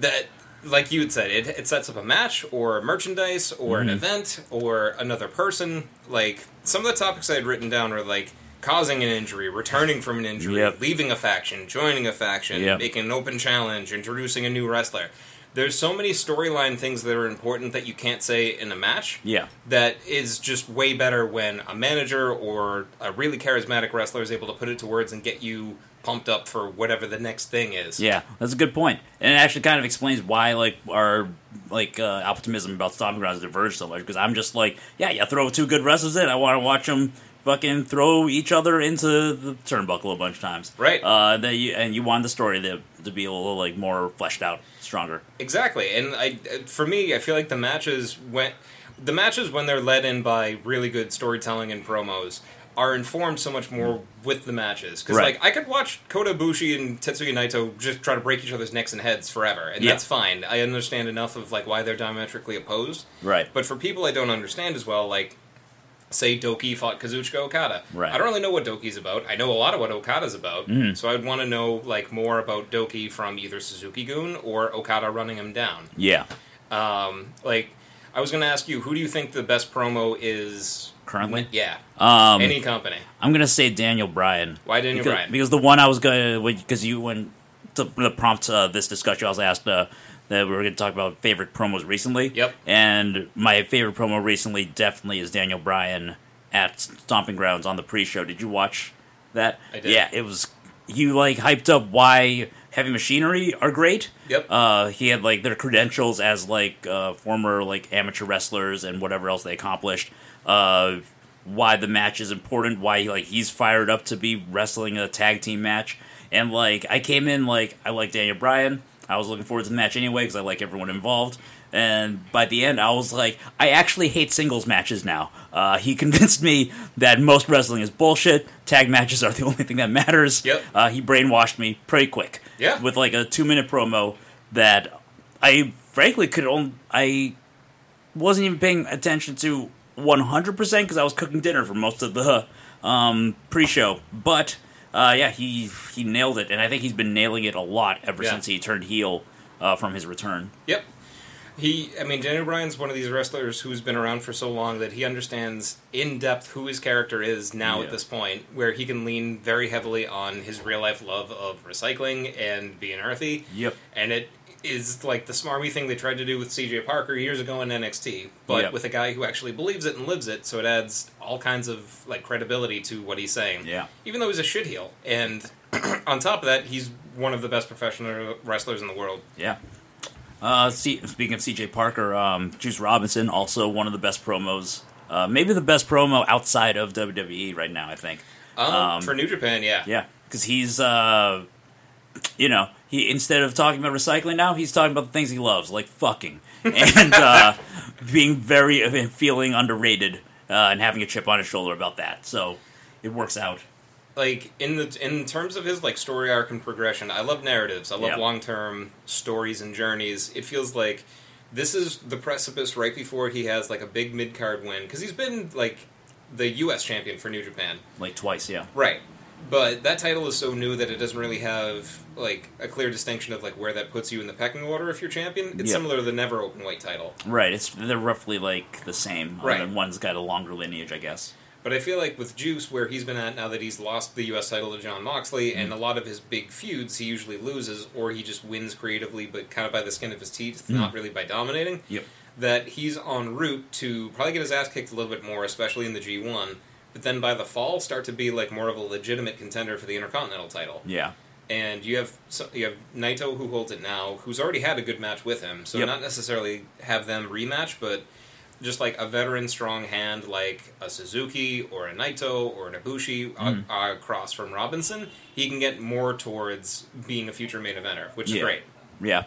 that like you had said, it, it sets up a match or merchandise or Mm-hmm. an event or another person. Like some of the topics I had written down were like causing an injury, returning from an injury, Yep. leaving a faction, joining a faction, Yep. making an open challenge, introducing a new wrestler. There's so many storyline things that are important that you can't say in a match Yeah. that is just way better when a manager or a really charismatic wrestler is able to put it to words and get you pumped up for whatever the next thing is. Yeah, that's a good point, and it actually kind of explains why like our like uh, optimism about Stomping Grounds diverged so much. Because I'm just like, yeah, you throw two good wrestlers in, I want to watch them fucking throw each other into the turnbuckle a bunch of times. Right. Uh, that you and you want the story to to be a little like more fleshed out, stronger. Exactly, and I, for me, I feel like the matches when the matches when they're led in by really good storytelling and promos are informed so much more with the matches because Right. like I could watch Kota Ibushi and Tetsuya Naito just try to break each other's necks and heads forever, and Yeah. that's fine. I understand enough of like why they're diametrically opposed. Right. But for people I don't understand as well, like say Doki fought Kazuchika Okada. Right. I don't really know what Doki's about. I know a lot of what Okada's about. Mhm. So I'd want to know like more about Doki from either Suzuki Gun or Okada running him down. Yeah. Um, like I was going to ask you, who do you think the best promo is Currently? Yeah, Um, any company. I'm gonna say Daniel Bryan. Why Daniel because, Bryan? Because the one I was gonna because you when to, to prompt uh, this discussion, I was asked uh, that we were going to talk about favorite promos recently. Yep. And my favorite promo recently definitely is Daniel Bryan at Stomping Grounds on the pre-show. Did you watch that? I did. Yeah, it was. He like hyped up why heavy machinery are great. Yep. Uh, he had like their credentials as like uh, former like amateur wrestlers and whatever else they accomplished. Uh, why the match is important. Why like he's fired up to be wrestling a tag team match. And like I came in like I like Daniel Bryan. I was looking forward to the match anyway because I like everyone involved. And by the end, I was like, I actually hate singles matches now. Uh, he convinced me that most wrestling is bullshit. Tag matches are the only thing that matters. Yep. Uh, he brainwashed me pretty quick. Yeah. With like a two minute promo that I frankly could only I wasn't even paying attention to one hundred percent because I was cooking dinner for most of the um, pre show. But uh, yeah, he he nailed it, and I think he's been nailing it a lot ever Yeah. since he turned heel uh, from his return. Yep. He, I mean, Daniel Bryan's one of these wrestlers who's been around for so long that he understands in depth who his character is now Yeah. at this point, where he can lean very heavily on his real life love of recycling and being earthy. Yep. And it is like the smarmy thing they tried to do with CJ Parker years ago in NXT, but Yep. with a guy who actually believes it and lives it, so it adds all kinds of like credibility to what he's saying. Yeah. Even though he's a shit heel. And on top of that, he's one of the best professional wrestlers in the world. Yeah. Uh, see, speaking of CJ Parker, um, Juice Robinson, also one of the best promos. Uh, maybe the best promo outside of WWE right now, I think. Um, Um, for New Japan, yeah. Yeah, because he's, uh, you know, he instead of talking about recycling now, he's talking about the things he loves, like fucking and uh, being very uh, feeling underrated uh, and having a chip on his shoulder about that. So it works out. Like in the in terms of his like story arc and progression, I love narratives. I love Yeah. long term stories and journeys. It feels like this is the precipice right before he has like a big mid card win because he's been like the U.S. champion for New Japan, Like twice, yeah. right? But that title is so new that it doesn't really have like a clear distinction of like where that puts you in the pecking order if you're champion. It's Yeah. similar to the never open weight title. Right, it's they're roughly like the same. Right. And one's got a longer lineage, I guess. But I feel like with Juice, where he's been at now that he's lost the U.S. title to Jon Moxley, and mm. a lot of his big feuds he usually loses, or he just wins creatively, but kind of by the skin of his teeth, mm. not really by dominating. Yep. That he's en route to probably get his ass kicked a little bit more, especially in the G1. But then by the fall, start to be like more of a legitimate contender for the Intercontinental title. Yeah. And you have so- you have Naito who holds it now, who's already had a good match with him. So Yep. not necessarily have them rematch, but just like a veteran strong hand like a Suzuki or a Naito or an Ibushi Mm. uh, across from Robinson, he can get more towards being a future main eventer, which is Yeah. great. Yeah.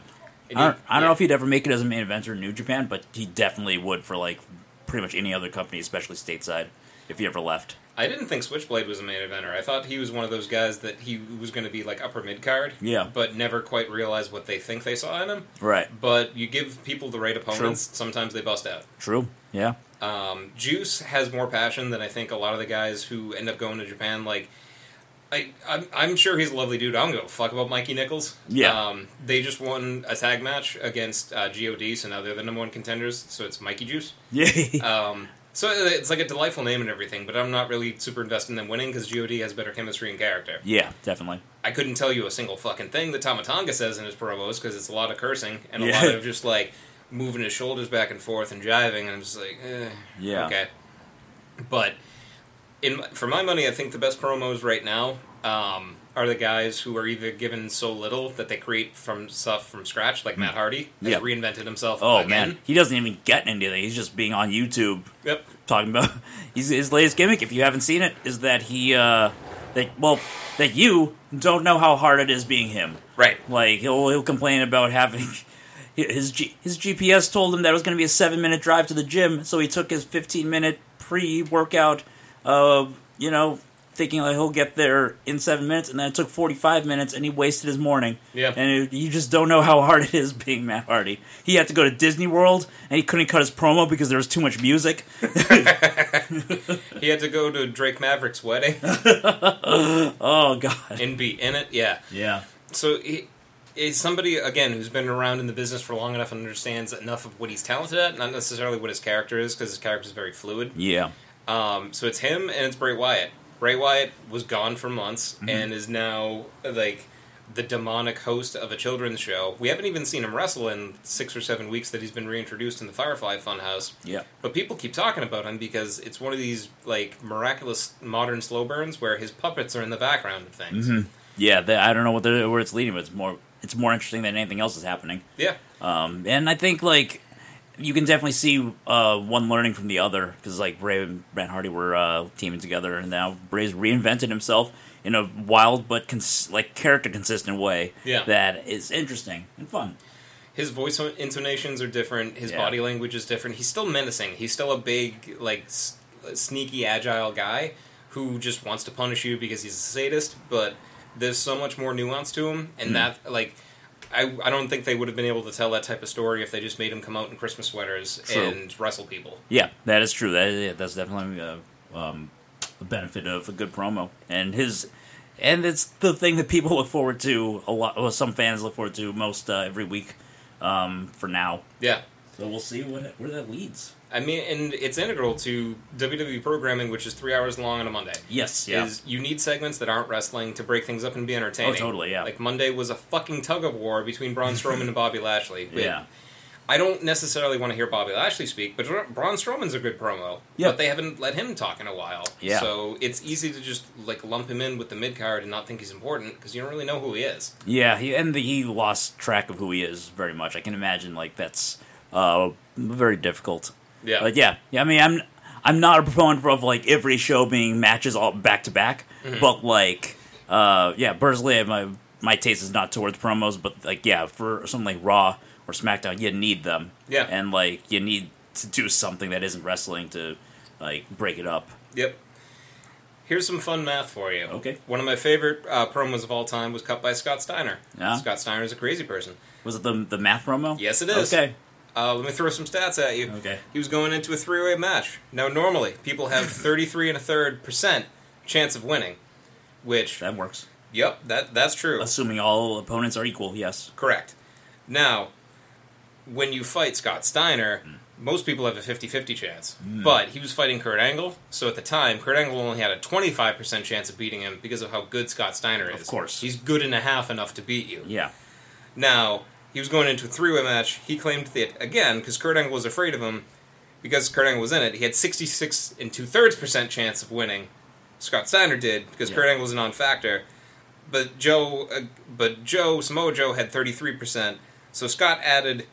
And I don't, he- I don't yeah. know if he'd ever make it as a main eventer in New Japan, but he definitely would for like pretty much any other company, especially stateside, if he ever left. I didn't think Switchblade was a main eventer. I thought he was one of those guys that he was going to be like upper mid card, Yeah. but never quite realized what they think they saw in him. Right. But you give people the right opponents, sometimes they bust out. True. Yeah. Um, Juice has more passion than I think a lot of the guys who end up going to Japan. Like, I, I'm, I'm sure he's a lovely dude. I don't give a fuck about Mikey Nicholls. Yeah. Um, they just won a tag match against uh, God, so now they're the number one contenders. So it's Mikey Juice. Yeah. Um, so it's like a delightful name and everything, but I'm not really super invested in them winning because God has better chemistry and character. yeah. Definitely. I couldn't tell you a single fucking thing that Tama Tonga says in his promos because it's a lot of cursing and a Yeah. lot of just like moving his shoulders back and forth and jiving, and I'm just like, eh, Yeah. okay. But in for my money, I think the best promos right now um, are the guys who are either given so little that they create from stuff from scratch, like Matt Hardy has Yeah. reinvented himself. Oh again. man, he doesn't even get anything. He's just being on YouTube Yep. talking about his latest gimmick. If you haven't seen it, is that he uh that well that you don't know how hard it is being him. Right. Like he'll he'll complain about having his G, his GPS told him that it was going to be a seven minute drive to the gym, so he took his fifteen minute pre workout uh, you know, thinking like he'll get there in seven minutes, and then it took forty five minutes, and he wasted his morning. Yeah. and it, you just don't know how hard it is being Matt Hardy. He had to go to Disney World, and he couldn't cut his promo because there was too much music. He had to go to Drake Maverick's wedding oh God. and be in it. Yeah. Yeah. So he is somebody again who's been around in the business for long enough and understands enough of what he's talented at, not necessarily what his character is, because his character is very fluid. Yeah. Um, so it's him and it's Bray Wyatt. Bray Wyatt was gone for months and is now like the demonic host of a children's show. We haven't even seen him wrestle in six or seven weeks that he's been reintroduced in the Firefly Funhouse. Yeah. But people keep talking about him because it's one of these like miraculous modern slow burns where his puppets are in the background of things. Yeah. The, I don't know what where it's leading, but it's more it's more interesting than anything else is happening. Yeah. Um, and I think like you can definitely see uh, one learning from the other because like Bray and Matt Hardy were uh, teaming together, and now Bray's reinvented himself in a wild but cons- like character consistent way. Yeah. that is interesting and fun. His voice intonations are different. His Yeah. body language is different. He's still menacing. He's still a big, like, s- sneaky, agile guy who just wants to punish you because he's a sadist. But there's so much more nuance to him, and Hmm. that, like, I, I don't think they would have been able to tell that type of story if they just made him come out in Christmas sweaters True. and wrestle people. Yeah, that is true. That yeah, that's definitely a, um, the benefit of a good promo, and his, and it's the thing that people look forward to a lot. Well, some fans look forward to most uh, every week. Um, for now, Yeah. so we'll see what where that leads. I mean, and it's integral to WWE programming, which is three hours long on a Monday. Yes, yeah. is you need segments that aren't wrestling to break things up and be entertaining. Oh, totally, yeah. Like Monday was a fucking tug of war between Braun Strowman and Bobby Lashley. But Yeah. I don't necessarily want to hear Bobby Lashley speak, but Bra- Braun Strowman's a good promo. Yeah. But they haven't let him talk in a while. Yeah. So it's easy to just like lump him in with the mid card and not think he's important because you don't really know who he is. Yeah, he and the, he lost track of who he is very much. I can imagine like that's uh, very difficult. Yeah. But yeah, yeah. I mean, I'm I'm not a proponent of like every show being matches all back to back, Mm-hmm. but like, uh, yeah, personally, my my taste is not towards promos, but like, yeah, for something like Raw or SmackDown, you need them. Yeah. and like you need to do something that isn't wrestling to like break it up. Yep. Here's some fun math for you. Okay. One of my favorite uh, promos of all time was cut by Scott Steiner. Yeah? Scott Steiner is a crazy person. Was it the the math promo? Yes, it is. Okay. Uh, let me throw some stats at you. Okay. He was going into a three-way match. Now, normally, people have 33 and a third percent chance of winning, which, That works. yep, that that's true. Assuming all opponents are equal, yes. Correct. Now, when you fight Scott Steiner, most people have a 50-50 chance. But he was fighting Kurt Angle, so at the time, Kurt Angle only had a 25% chance of beating him because of how good Scott Steiner is. Of course. He's good and a half enough to beat you. Yeah. Now, he was going into a three way match. He claimed that, again, because Kurt Angle was afraid of him, because Kurt Angle was in it, he had 66 and two thirds percent chance of winning. Scott Steiner did, because Yeah. Kurt Angle was a non factor. But Joe, uh, but Joe, Samoa Joe had 33%. So Scott added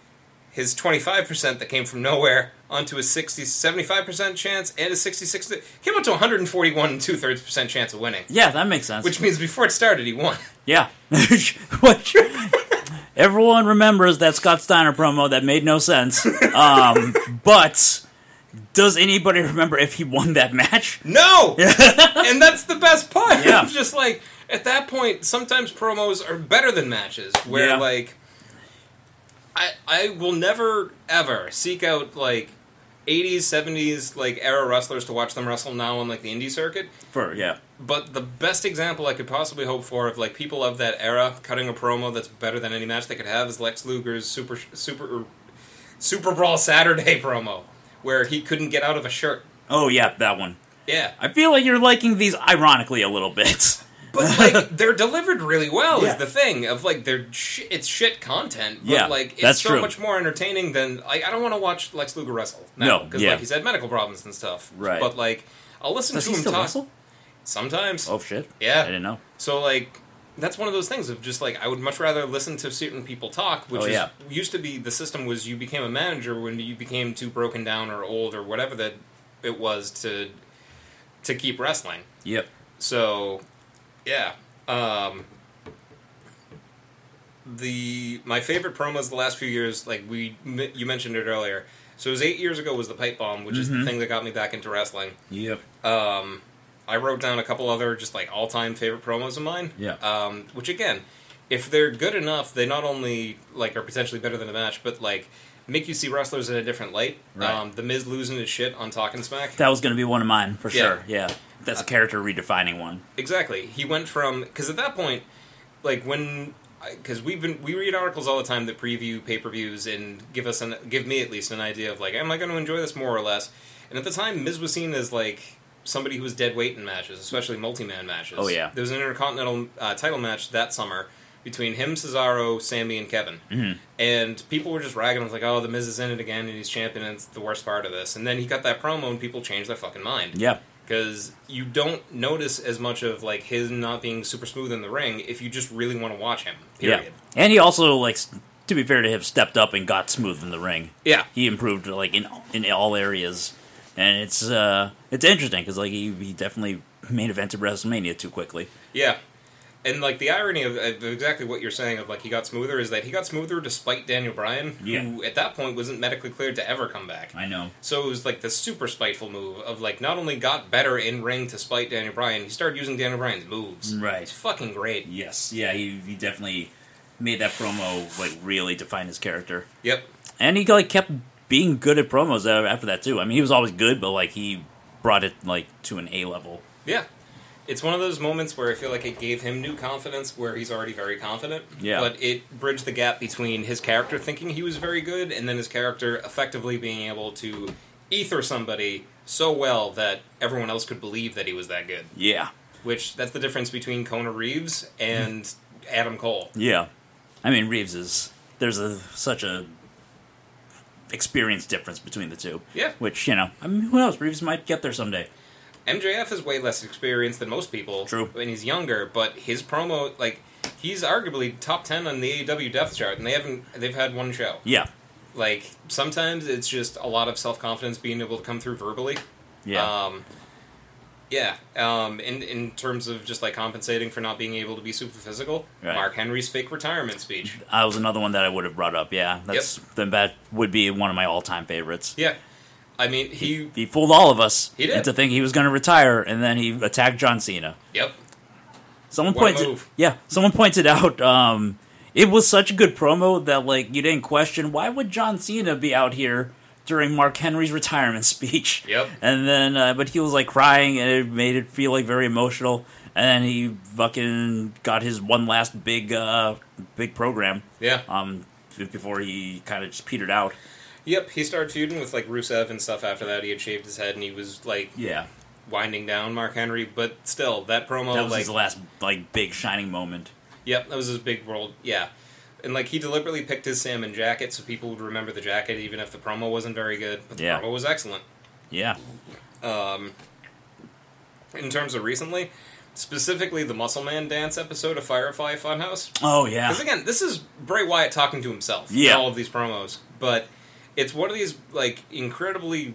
his 25% that came from nowhere onto his 60, 75% chance and a 66, came up to 141 and two thirds percent chance of winning. Yeah, that makes sense. Which means before it started, he won. yeah. Which everyone remembers that Scott Steiner promo that made no sense. Um, but does anybody remember if he won that match? No! and that's the best part. Yeah. It's just like, at that point, sometimes promos are better than matches. Where, Yeah. like, I, I will never, ever seek out, like, 80s, 70s, like, era wrestlers to watch them wrestle now on, like, the indie circuit. For yeah. But the best example I could possibly hope for of, like, people of that era cutting a promo that's better than any match they could have is Lex Luger's Super, Super, er, Super Brawl Saturday promo, where he couldn't get out of a shirt. Oh yeah, that one. Yeah. I feel like you're liking these ironically a little bit. But like they're delivered really well Yeah. is the thing of like they're sh- it's shit content. But Yeah, like it's so true. much more entertaining than like I don't want to watch Lex Luger wrestle. No, because yeah. like he's had medical problems and stuff. Right. But like I'll listen Does to him talk wrestle? sometimes. Oh shit. Yeah, I didn't know. So like that's one of those things of just like I would much rather listen to certain people talk, which Oh, is yeah. used to be the system was you became a manager when you became too broken down or old or whatever that it was to to keep wrestling. Yep. So, yeah. Um, the my favorite promos the last few years, like we you mentioned it earlier. So it was eight years ago was the pipe bomb, which is the Mhm. thing that got me back into wrestling. Yep. Um, I wrote down a couple other just like all time favorite promos of mine. Yeah. Um, which again, if they're good enough, they not only like are potentially better than the match, but like make you see wrestlers in a different light. Right. Um, the Miz losing his shit on Talking Smack. That was going to be one of mine for Yeah. sure. Yeah, that's a character redefining one. Exactly. He went from because at that point, like when because we've been we read articles all the time that preview pay per views and give us an give me at least an idea of like am I going to enjoy this more or less. And at the time, Miz was seen as like somebody who was dead weight in matches, especially multi man matches. Oh, yeah. there was an intercontinental uh, title match that summer between him, Cesaro, Sammy, and Kevin. Mhm. And people were just ragging, Was like, "Oh, the Miz is in it again, and he's champion. And it's the worst part of this." And then he got that promo, and people changed their fucking mind Yeah, because you don't notice as much of like his not being super smooth in the ring if you just really want to watch him. Period. yeah, and he also like to be fair to him stepped up and got smooth in the ring. Yeah. He improved like in in all areas, and it's uh it's interesting because like he, he definitely main evented WrestleMania too quickly. Yeah. And like the irony of, of exactly what you're saying of like he got smoother is that he got smoother despite Daniel Bryan, Yeah. who at that point wasn't medically cleared to ever come back. I know. So it was like the super spiteful move of like not only got better in ring to spite Daniel Bryan, he started using Daniel Bryan's moves. Right. It's fucking great. Yes. Yeah. He he definitely made that promo like really define his character, Yep. and he like kept being good at promos uh, after that too. I mean, he was always good, but like he brought it like to an A level. Yeah. It's one of those moments where I feel like it gave him new confidence where he's already very confident. Yeah. But it bridged the gap between his character thinking he was very good and then his character effectively being able to ether somebody so well that everyone else could believe that he was that good. Yeah. Which that's the difference between Kona Reeves and Adam Cole. Yeah. I mean, Reeves is there's a such a experience difference between the two. Yeah. Which you know, I mean, who knows? Reeves might get there someday. MJF is way less experienced than most people. True. And he's younger, but his promo like he's arguably top ten on the AEW depth chart and they haven't they've had one show. Yeah. like sometimes it's just a lot of self confidence being able to come through verbally. Yeah. Um, yeah. Um, in in terms of just like compensating for not being able to be super physical, Right. Mark Henry's fake retirement speech. that was another one that I would have brought up. Yeah. That's then that would be one of my all time favorites. Yeah. I mean, he. He fooled all of us He did. into thinking he was going to retire, and then he attacked John Cena. Yep. Someone What pointed, yeah, someone pointed out um, it was such a good promo that like you didn't question why would John Cena be out here during Mark Henry's retirement speech. Yep. And then, uh, but he was like crying, and it made it feel like very emotional. And then he fucking got his one last big, uh, big program. Yeah. Um, before he kind of just petered out. Yep. He started feuding with like Rusev and stuff after that. He had shaved his head and he was like Yeah, winding down Mark Henry, but still, that promo that was like his last like big shining moment. Yep, that was his big world. Yeah. And like he deliberately picked his salmon jacket so people would remember the jacket even if the promo wasn't very good. But the Yeah. promo was excellent. Yeah, Um, in terms of recently, specifically the Muscle Man dance episode of Firefly Funhouse. oh yeah, Because again, this is Bray Wyatt talking to himself Yeah. in all of these promos, but it's one of these like incredibly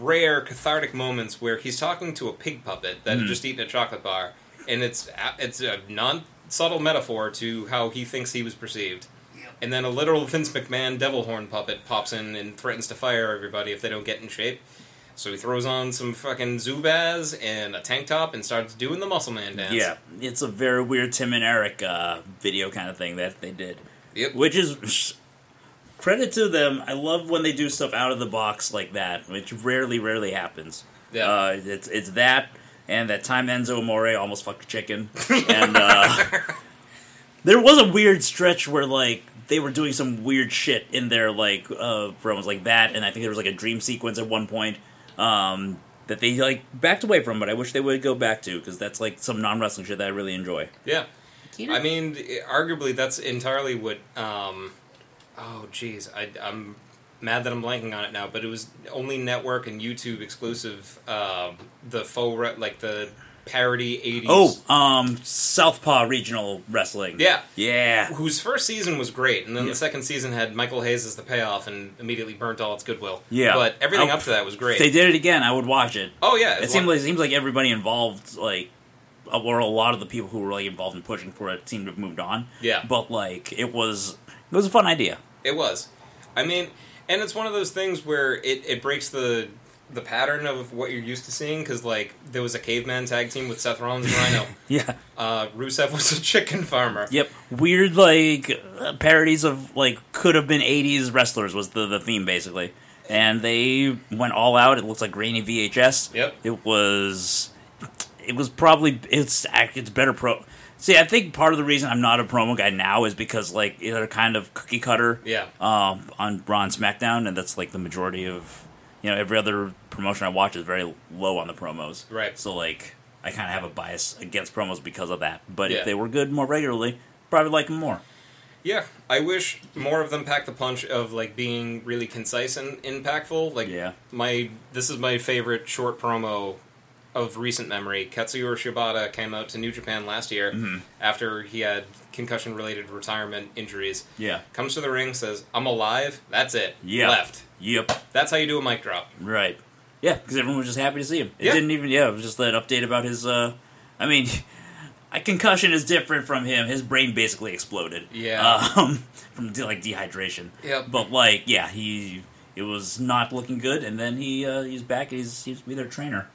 rare cathartic moments where he's talking to a pig puppet that had Mhm. just eaten a chocolate bar, and it's a- it's a non subtle metaphor to how he thinks he was perceived. And then a literal Vince McMahon devil horn puppet pops in and threatens to fire everybody if they don't get in shape. So he throws on some fucking Zubaz and a tank top and starts doing the Muscle Man dance. yeah. It's a very weird Tim and Eric uh, video kind of thing that they did. Yep. which is credit to them. I love when they do stuff out of the box like that, which rarely, rarely happens. Yeah. Uh, it's it's that and that time Enzo Amore almost fucked a chicken, and uh, there was a weird stretch where like they were doing some weird shit in their like uh, promos like that, and I think there was like a dream sequence at one point. Um, that they like backed away from, but I wish they would go back to because that's like some non wrestling shit that I really enjoy. Yeah. I mean, arguably, that's entirely what. Um, oh, jeez, I, I'm mad that I'm blanking on it now. But it was only network and YouTube exclusive. Um, the faux, re- like the parody '80s. Oh, um, Southpaw Regional Wrestling. yeah. Yeah. Whose first season was great, and then Yeah. the second season had Michael Hayes as the payoff, and immediately burnt all its goodwill. Yeah. but everything Oh, up to that was great. If they did it again, I would watch it. oh yeah, It seemed like it seems like everybody involved, like, uh, or a lot of the people who were like involved in pushing for it, seemed to have moved on. Yeah. But like, it was it was a fun idea. It was. I mean, and it's one of those things where it, it breaks the the pattern of what you're used to seeing because like there was a caveman tag team with Seth Rollins and Rhino. Yeah. Uh, Rusev was a chicken farmer. Yep. Weird like uh, parodies of like could have been '80s wrestlers was the the theme basically, and they went all out. It looks like grainy VHS. Yep. It was. It was probably it's act- it's better pro. See, I think part of the reason I'm not a promo guy now is because like they're kind of cookie cutter. Yeah. Um, on Raw and SmackDown, and that's like the majority of you know every other promotion I watch is very low on the promos. Right. So like I kind of have a bias against promos because of that. But Yeah. if they were good more regularly, probably like them more. Yeah, I wish more of them packed the punch of like being really concise and impactful. Like Yeah. my this is my favorite short promo of recent memory. Katsuyori Shibata came out to New Japan last year Mhm. after he had concussion related retirement injuries. Yeah. Comes to the ring, says, "I'm alive." That's it. Yeah. Left. Yep. That's how you do a mic drop. Right. Yeah, because everyone was just happy to see him. It Yeah. didn't even. Yeah, it was just that update about his. uh I mean, a concussion is different from him. His brain basically exploded. Yeah. Um, from like dehydration. Yep. But like, yeah, he it was not looking good, and then he uh, he's back. and He's seems to be their trainer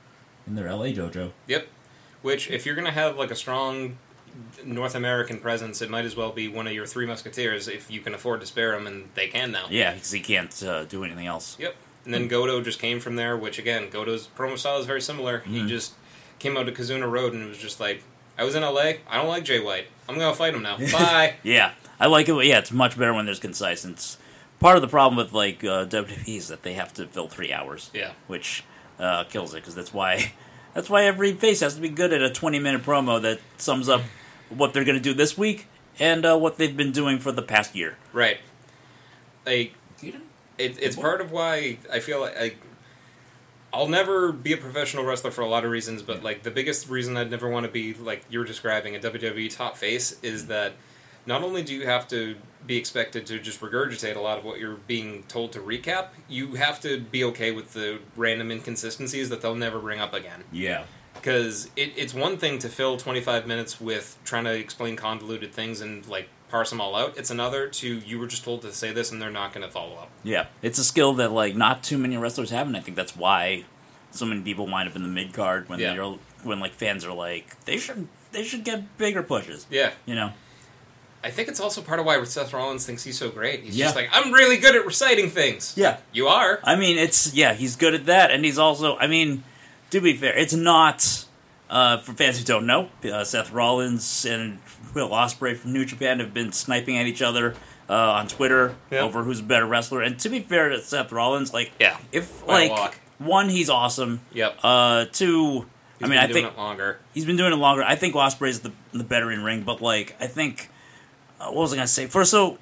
in their LA dojo. Yep. Which, if you're gonna have like a strong North American presence, it might as well be one of your three musketeers if you can afford to spare them, and they can now. Yeah, because he can't uh, do anything else. Yep. And then Goto just came from there, which again, Goto's promo style is very similar. He Mhm. just came out to Kizuna Road and it was just like, I was in LA. I don't like Jay White. I'm gonna fight him now. Bye. Yeah, I like it. Yeah, it's much better when there's concise. And it's part of the problem with like uh, WWE is that they have to fill three hours. Yeah. which uh, kills it because that's why that's why every face has to be good at a 20 minute promo that sums up what they're going to do this week and uh, what they've been doing for the past year. Right. Like it, it's part of why I feel like I, I'll never be a professional wrestler for a lot of reasons, but like the biggest reason I'd never want to be like you're describing a WWE top face is that not only do you have to be expected to just regurgitate a lot of what you're being told to recap, you have to be okay with the random inconsistencies that they'll never bring up again. Yeah, Because it, it's one thing to fill 25 minutes with trying to explain convoluted things and like parse them all out. It's another to you were just told to say this and they're not going to follow up. yeah, it's a skill that like not too many wrestlers have, and I think that's why so many people wind up in the mid card when Yeah. they're when like fans are like they should they should get bigger pushes. Yeah. You know, I think it's also part of why Seth Rollins thinks he's so great. He's Yeah. just like, I'm really good at reciting things. Yeah. You are. I mean, it's yeah, he's good at that, and he's also. I mean, to be fair, it's not uh, for fans who don't know. Uh, Seth Rollins and Will Ospreay from New Japan have been sniping at each other uh, on Twitter Yeah. over who's a better wrestler. And to be fair to Seth Rollins, like Yeah. if like one, he's awesome. Yep. Uh, two, He's I mean, been I doing think it longer. he's been doing it longer. I think Ospreay's the the better in ring, but like I think Uh, what was I gonna say? First, so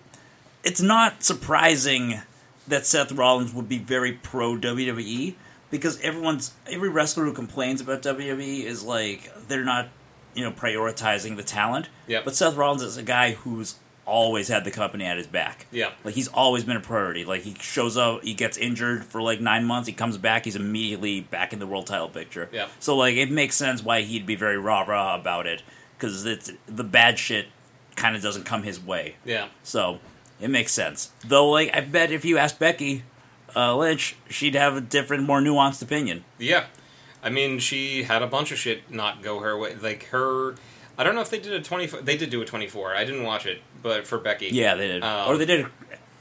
it's not surprising that Seth Rollins would be very pro WWE because everyone's every wrestler who complains about WWE is like they're not you know prioritizing the talent. Yeah. But Seth Rollins is a guy who's always had the company at his back. Yeah. Like he's always been a priority. Like he shows up, he gets injured for like nine months, he comes back, he's immediately back in the world title picture. Yeah. So like it makes sense why he'd be very rah rah about it because it's the bad shit kind of doesn't come his way. Yeah. So it makes sense. Though like I bet if you asked Becky uh, Lynch, she'd have a different, more nuanced opinion. Yeah. I mean, she had a bunch of shit not go her way. Like her. I don't know if they did a 24. They did do a 24. I didn't watch it, but for Becky. Yeah, they did, Um, or they did.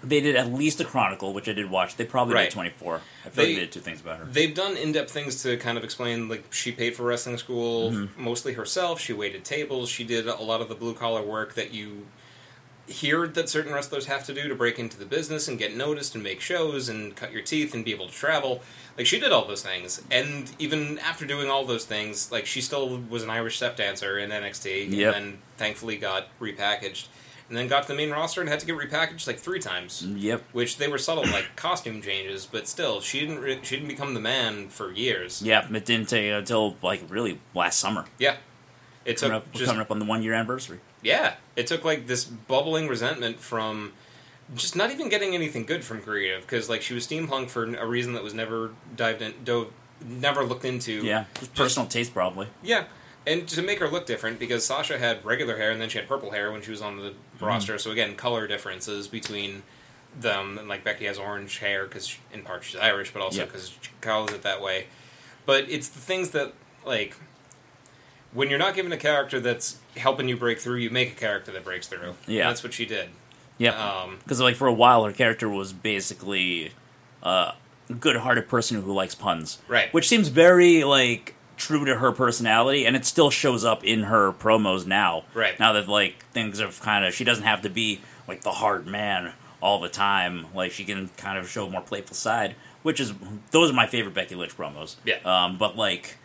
They did at least a chronicle, which I did watch. They probably Right. did twenty four. I feel They- like they did two things about her. They've done in-depth things to kind of explain, like she paid for wrestling school Mm-hmm. mostly herself. She waited tables. She did a lot of the blue collar work that you hear that certain wrestlers have to do to break into the business and get noticed and make shows and cut your teeth and be able to travel. Like she did all those things, and even after doing all those things, like she still was an Irish step dancer in NXT, Yep. and then thankfully got repackaged, and then got to the main roster and had to get repackaged like three times Yep. which they were subtle like costume changes, but still, she didn't re- she didn't become the man for years. Yeah, it didn't take until like really last summer. Yeah, it took Coming up, just coming up on the one year anniversary. yeah, it took like this bubbling resentment from just not even getting anything good from creative because like she was steampunk for a reason that was never dived in, dove, never looked into. Yeah, just personal taste probably. Yeah, and to make her look different because Sasha had regular hair and then she had purple hair when she was on the Mm-hmm. roster. So again, color differences between them, and like Becky has orange hair because in part she's Irish, but also because she calls it that way. But it's the things that like when you're not given a character that's helping you break through, you make a character that breaks through. Yeah. And that's what she did. Yeah, Um, because like for a while, her character was basically uh, a good-hearted person who likes puns, Right. Which seems very like true to her personality, and it still shows up in her promos now. Right. now that like things have kind of, she doesn't have to be like the hard man all the time. Like she can kind of show a more playful side, which is those are my favorite Becky Lynch promos. Yeah. Um, but like,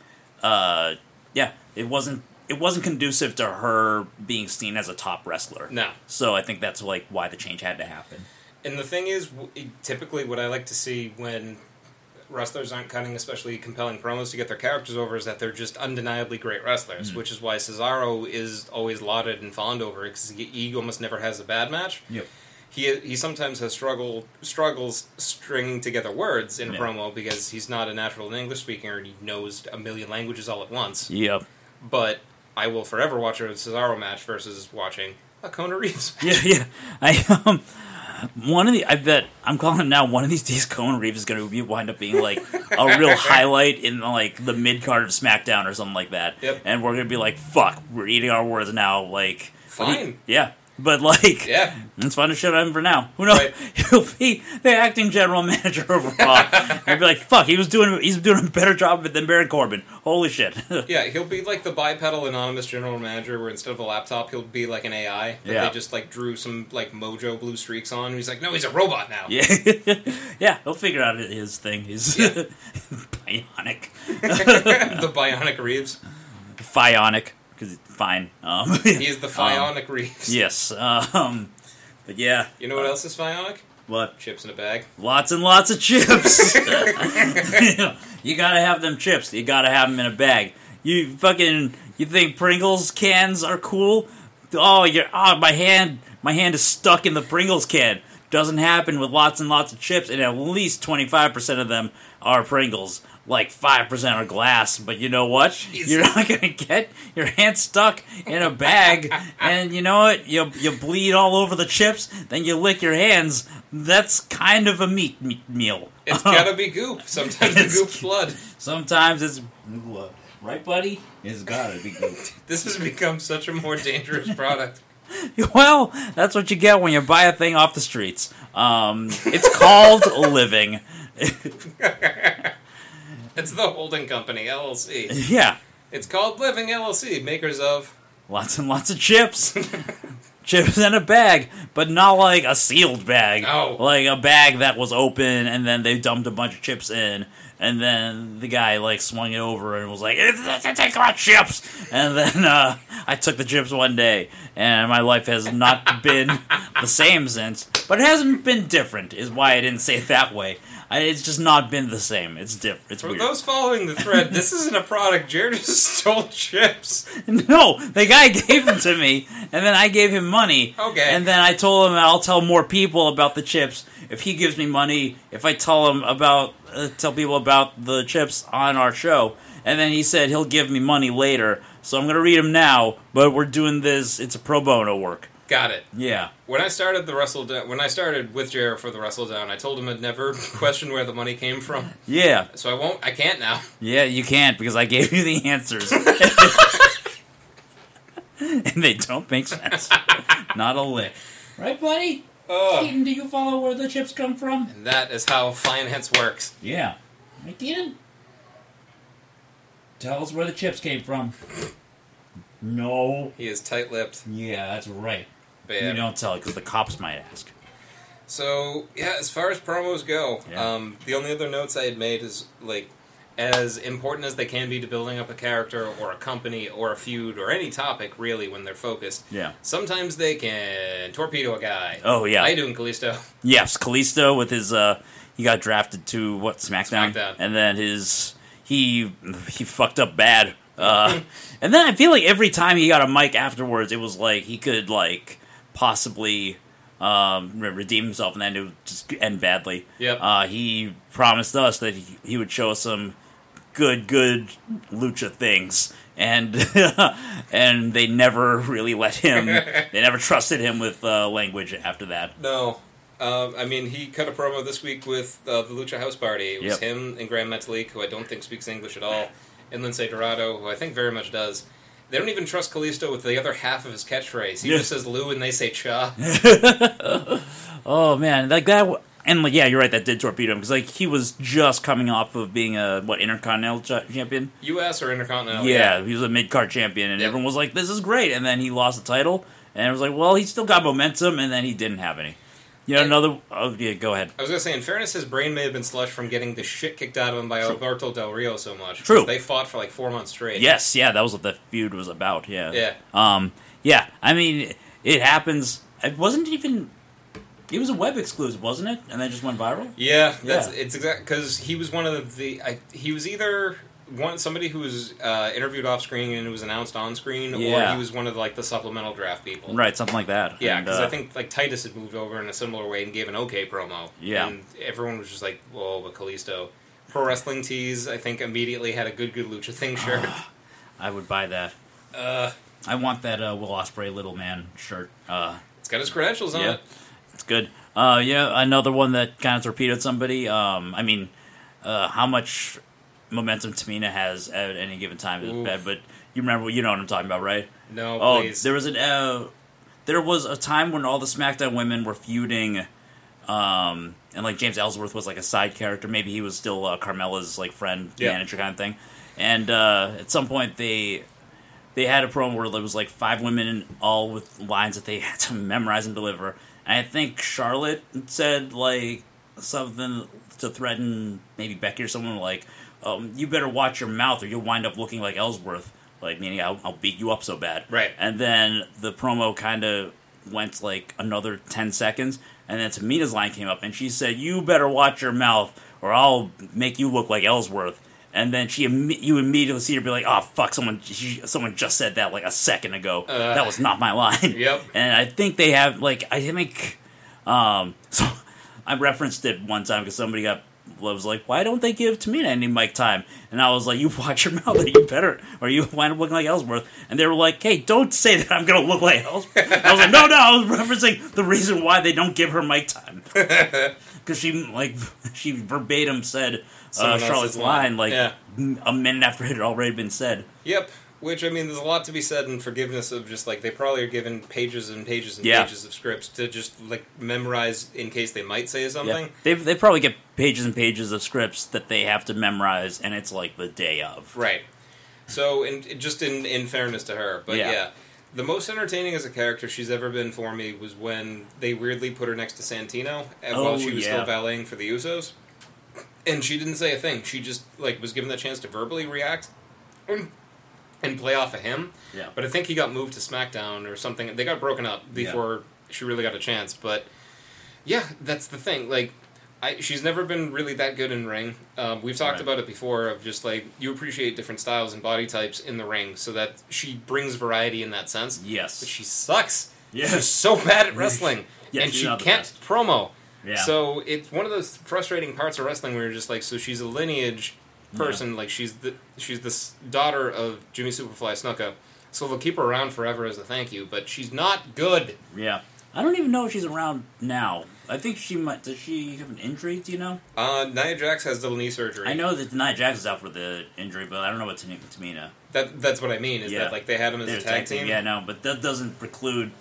uh, yeah, it wasn't. It wasn't conducive to her being seen as a top wrestler. no. So I think that's like why the change had to happen. And the thing is, typically what I like to see when wrestlers aren't cutting especially compelling promos to get their characters over is that they're just undeniably great wrestlers, Mm. which is why Cesaro is always lauded and fawned over because he, he almost never has a bad match. Yep. He he sometimes has struggle struggles stringing together words in a Yeah. promo because he's not a natural in English speaker and he knows a million languages all at once. Yep. But I will forever watch a Cesaro match versus watching a Kona Reeves match. Yeah, yeah. I um one of the I bet I'm calling it now. One of these days, Kona Reeves is going to be wind up being like a real highlight in like the mid card of SmackDown or something like that. Yep. And we're going to be like, "Fuck, we're eating our words now." Like, but he- Fine. yeah. But like, Yeah. it's fun to shit on him for now. Who knows? Right. He'll be the acting general manager of Raw. I'd be like, "Fuck, he was doing he's doing a better job of it than Baron Corbin." Holy shit! Yeah, he'll be like the bipedal anonymous general manager, where instead of a laptop, he'll be like an AI that Yeah. they just like drew some like mojo blue streaks on. He's like, no, he's a robot now. Yeah, yeah, he'll figure out his thing. He's Yeah. bionic, the bionic Reeves. Phionic, because it's fine. Um, He's the Phionic Reeves. yes, um, but yeah, You know what else is Phionic? what? Chips in a bag. Lots and lots of chips. you gotta have them chips. You gotta have them in a bag. You fucking, you think Pringles cans are cool? Oh, you're, oh, my hand, my hand is stuck in the Pringles can. Doesn't happen with lots and lots of chips, and at least 25% of them are Pringles. Like 5% of glass, but you know what? Jeez. You're not gonna get your hand stuck in a bag, and you know what? You, you bleed all over the chips, then you lick your hands. That's kind of a meat me- meal. It's gotta be goop. Sometimes the It's- goop's blood. Sometimes it's blood. Right, buddy? It's gotta be good. This has become such a more dangerous product. well, that's what you get when you buy a thing off the streets. Um, it's called living. It's the holding company, LLC. yeah. It's called Living LLC, makers of. Lots and lots of chips. chips in a bag, but not like a sealed bag. No. Like a bag that was open and then they dumped a bunch of chips in. And then the guy like swung it over and was like, "It's- it's- "Take my chips." And then uh, I took the chips one day, and my life has not been the same since. But it hasn't been different, is why I didn't say it that way. It's just not been the same. It's different. It's For weird. those following the thread, this isn't a product. Jared just stole chips. No, the guy gave them to me, and then I gave him money. Okay. And then I told him I'll tell more people about the chips if he gives me money. If I tell him about uh, tell people about the chips on our show, and then he said he'll give me money later. So I'm gonna read him now. But we're doing this. It's a pro bono work. Got it. Yeah. When I started the Wrestledown, when I started with Jared for the Wrestledown, I told him I'd never question where the money came from. Yeah. So I won't. I can't now. Yeah. You can't because I gave you the answers. and they don't make sense. Not a lick. Right, buddy? Ugh. Keaton, do you follow where the chips come from? And that is how finance works. Yeah. Right, Keaton? Tell us where the chips came from. No. He is tight-lipped. Yeah, that's right. You don't tell it because the cops might ask. So yeah, as far as promos go, Yeah. um, the only other notes I had made is like as important as they can be to building up a character or a company or a feud or any topic really when they're focused. Yeah. Sometimes they can torpedo a guy. Oh, yeah. How you doing, Kalisto? Yes, Kalisto with his uh he got drafted to what SmackDown, SmackDown. and then his he he fucked up bad. Uh, and then I feel like every time he got a mic afterwards, it was like he could like possibly um, redeem himself, and then it would just end badly. Yep. Uh, he promised us that he, he would show us some good good lucha things. And and they never really let him. They never trusted him with uh, language after that. No. Um, I mean, he cut a promo this week with uh, the Lucha House Party. It was Yep. him and Gran Metalik, who I don't think speaks English at all, and Lince Dorado, who I think very much does. They don't even trust Kalisto with the other half of his catchphrase. He Yeah. just says Lou and they say Cha. Oh man, like that, w- and like yeah, you're right. That did torpedo him because like he was just coming off of being a what intercontinental ch- champion. U.S. or Intercontinental? yeah, he was a mid card champion, and everyone was like, "This is great." And then he lost the title, and it was like, "Well, he still got momentum," and then he didn't have any. You know, And- another. Oh yeah, go ahead. I was gonna say, in fairness, his brain may have been slush from getting the shit kicked out of him by Alberto Del Rio so much. True. They fought for like four months straight. Yes, yeah, that was what the feud was about. Yeah. Yeah. Um. Yeah. I mean, it happens. It wasn't even. It was a web exclusive, wasn't it? And then just went viral. Yeah, that's Yeah. it's exact because he was one of the I, he was either one somebody who was uh, interviewed off screen and it was announced on screen, or he was one of like the supplemental draft people. Right, something like that. Yeah, because uh, I think like Titus had moved over in a similar way and gave an okay promo. Yeah. and everyone was just like, "Whoa, but Kalisto." Pro Wrestling Tees, I think, immediately had a good, good lucha thing shirt. I would buy that. uh, I want that uh, Will Ospreay little man shirt. Uh, it's got his credentials on yeah, it. it's good. Uh, yeah, another one that kind of torpedoed somebody. Um, I mean, uh, how much momentum Tamina has at any given time is Oof. bad, but you remember, you know what I'm talking about, right? No, Oh, please. there was an uh, there was a time when all the SmackDown women were feuding, um, and like James Ellsworth was like a side character. Maybe he was still uh, Carmella's like friend, Yeah. manager kind of thing. And uh, at some point, they they had a promo where there was like five women all with lines that they had to memorize and deliver. And I think Charlotte said like something to threaten maybe Becky or someone like, um, "You better watch your mouth, or you'll wind up looking like Ellsworth." Like meaning I'll, I'll beat you up so bad. Right. And then the promo kind of went like another ten seconds, and then Tamina's line came up, and she said, "You better watch your mouth, or I'll make you look like Ellsworth." And then she, you immediately see her be like, "Oh fuck! Someone, she, someone just said that like a second ago. Uh. that was not my line." Yep. And I think they have like I think, um, so I referenced it one time because somebody got was like, "Why don't they give Tamina any mic time?" And I was like, "You watch your mouth, or you better, or you wind up looking like Ellsworth." And they were like, "Hey, don't say that I'm gonna look like Ellsworth." I was like, "No, no, I was referencing the reason why they don't give her mic time." Because she like she verbatim said uh, Charlotte's line. line like Yeah. a minute after it had already been said. Yep. Which I mean, there's a lot to be said in forgiveness of just like they probably are given pages and pages and Yeah. pages of scripts to just like memorize in case they might say something. Yeah. They they probably get pages and pages of scripts that they have to memorize, and it's like the day of. Right. So, in just in in fairness to her, but yeah. Yeah. the most entertaining as a character she's ever been for me was when they weirdly put her next to Santino and while Oh, she was yeah. still valeting for the Usos, and she didn't say a thing. She just like was given the chance to verbally react and, and play off of him. Yeah. But I think he got moved to SmackDown or something. They got broken up before she really got a chance. But yeah, that's the thing. Like, I, she's never been really that good in ring. Um, we've talked Right. about it before of just like you appreciate different styles and body types in the ring, so that she brings variety in that sense. Yes. But she sucks. Yeah. She's so bad at wrestling, Yeah, and she can't best. promo. Yeah. So it's one of those frustrating parts of wrestling where you're just like, so she's a lineage person, like she's the she's the daughter of Jimmy Superfly Snuka, so they'll keep her around forever as a thank you. But she's not good. yeah. I don't even know if she's around now. I think she might. Does she have an injury? Do you know? Uh, Nia Jax has double knee surgery. I know that Nia Jax is out for the injury, but I don't know what Tamina. Tamina. that that's what I mean. Is Yeah. that like they had him as They're a tag team? Yeah, no, but that doesn't preclude,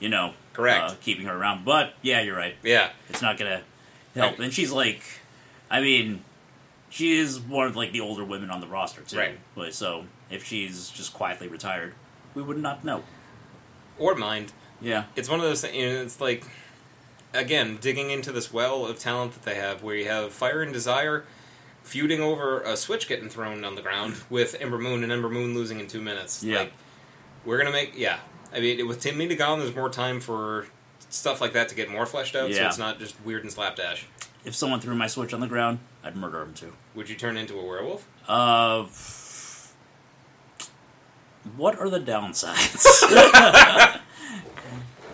you know, Correct. uh, keeping her around. But yeah, you're right. Yeah. It's not gonna help. And she's like, I mean, she is one of like the older women on the roster too. Right. But so if she's just quietly retired, we would not know. Or mind. Yeah. It's one of those things. You know, it's like again digging into this well of talent that they have, where you have Fire and Desire feuding over a switch getting thrown on the ground with Ember Moon, and Ember Moon losing in two minutes. Yeah. Like, we're gonna make yeah. I mean, with Tamina gone, there's more time for stuff like that to get more fleshed out, yeah. so it's not just weird and slapdash. If someone threw my switch on the ground, I'd murder him too. Would you turn into a werewolf? Uh, what are the downsides?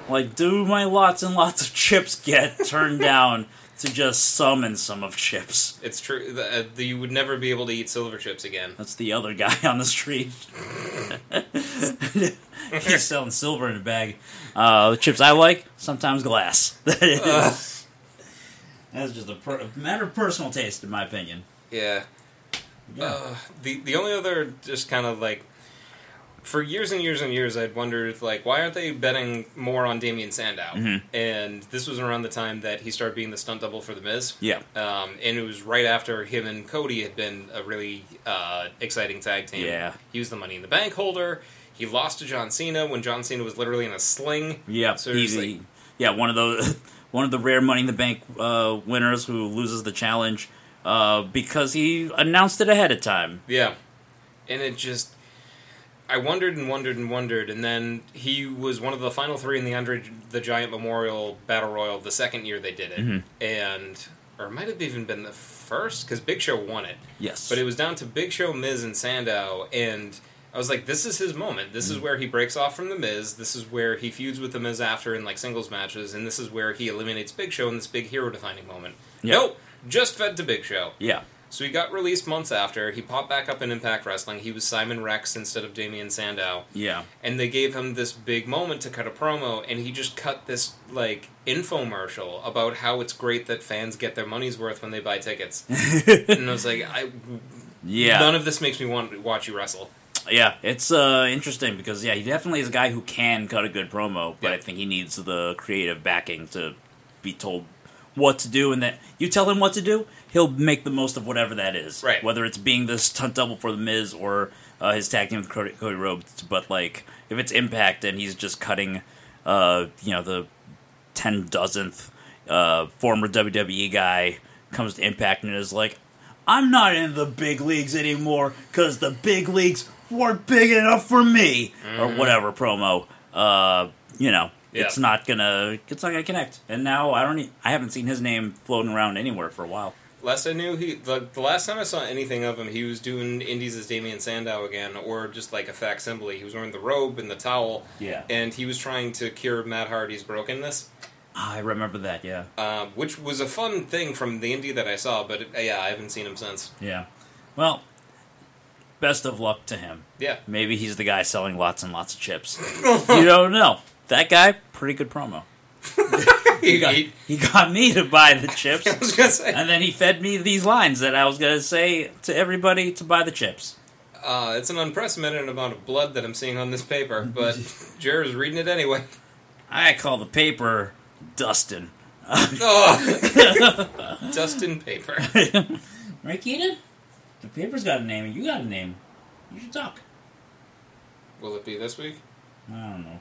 like, do my lots and lots of chips get turned down to just summon some of chips? It's true. The, uh, the, you would never be able to eat silver chips again. That's the other guy on the street. He's selling silver in a bag. Uh, the chips I like, sometimes glass. Ugh. That's just a, per- a matter of personal taste, in my opinion. Yeah. Yeah. Uh, the the only other just kind of like for years and years and years I'd wondered like why aren't they betting more on Damien Sandow? Mhm. And this was around the time that he started being the stunt double for the Miz. yeah. Um, and it was right after him and Cody had been a really uh, exciting tag team. Yeah. He was the Money in the Bank holder. He lost to John Cena when John Cena was literally in a sling. Yeah. So he's like- yeah, one of those one of the rare Money in the Bank uh, winners who loses the challenge uh, because he announced it ahead of time. Yeah. And it just. I wondered and wondered and wondered, and then he was one of the final three in the Andre the Giant Memorial Battle Royal the second year they did it. Mhm. And. Or it might have even been the first, because Big Show won it. Yes. But it was down to Big Show, Miz, and Sandow, and I was like, this is his moment. This Mm. is where he breaks off from the Miz. This is where he feuds with the Miz after in like singles matches, and this is where he eliminates Big Show in this big hero defining moment. Yeah. Nope, just fed to Big Show. yeah. So he got released months after. He popped back up in Impact Wrestling. He was Simon Rex instead of Damien Sandow. Yeah. And they gave him this big moment to cut a promo, and he just cut this like infomercial about how it's great that fans get their money's worth when they buy tickets. and I was like, I Yeah. none of this makes me want to watch you wrestle. Yeah, it's uh, interesting because yeah, he definitely is a guy who can cut a good promo, but Yeah. I think he needs the creative backing to be told what to do, and that you tell him what to do, he'll make the most of whatever that is. Right. Whether it's being the stunt double for the Miz or uh, his tag team with Cody, Cody Rhodes, but like if it's Impact and he's just cutting, uh, you know, the ten dozenth uh, former WWE guy comes to Impact and is like, I'm not in the big leagues anymore because the big leagues weren't big enough for me, or whatever promo. Uh, you know, Yeah. it's not gonna it's not gonna connect. And now I don't I haven't seen his name floating around anywhere for a while. Last I knew, he the, the last time I saw anything of him, he was doing indies as Damien Sandow again, or just like a facsimile. He was wearing the robe and the towel, Yeah, and he was trying to cure Matt Hardy's brokenness. I remember that. Yeah, um, which was a fun thing from the indie that I saw. But it, yeah, I haven't seen him since. yeah. Well, best of luck to him. Yeah, Maybe he's the guy selling lots and lots of chips. you don't know. That guy, pretty good promo. he, got, he- got me to buy the chips, I was gonna say, and then he fed me these lines that I was going to say to everybody to buy the chips. uh, it's an unprecedented amount of blood that I'm seeing on this paper, but Jared's reading it anyway. I call the paper Dustin. Oh, Dustin Paper. right, Keaton? The paper's got a name, and you got a name. You should talk. Will it be this week? I don't know.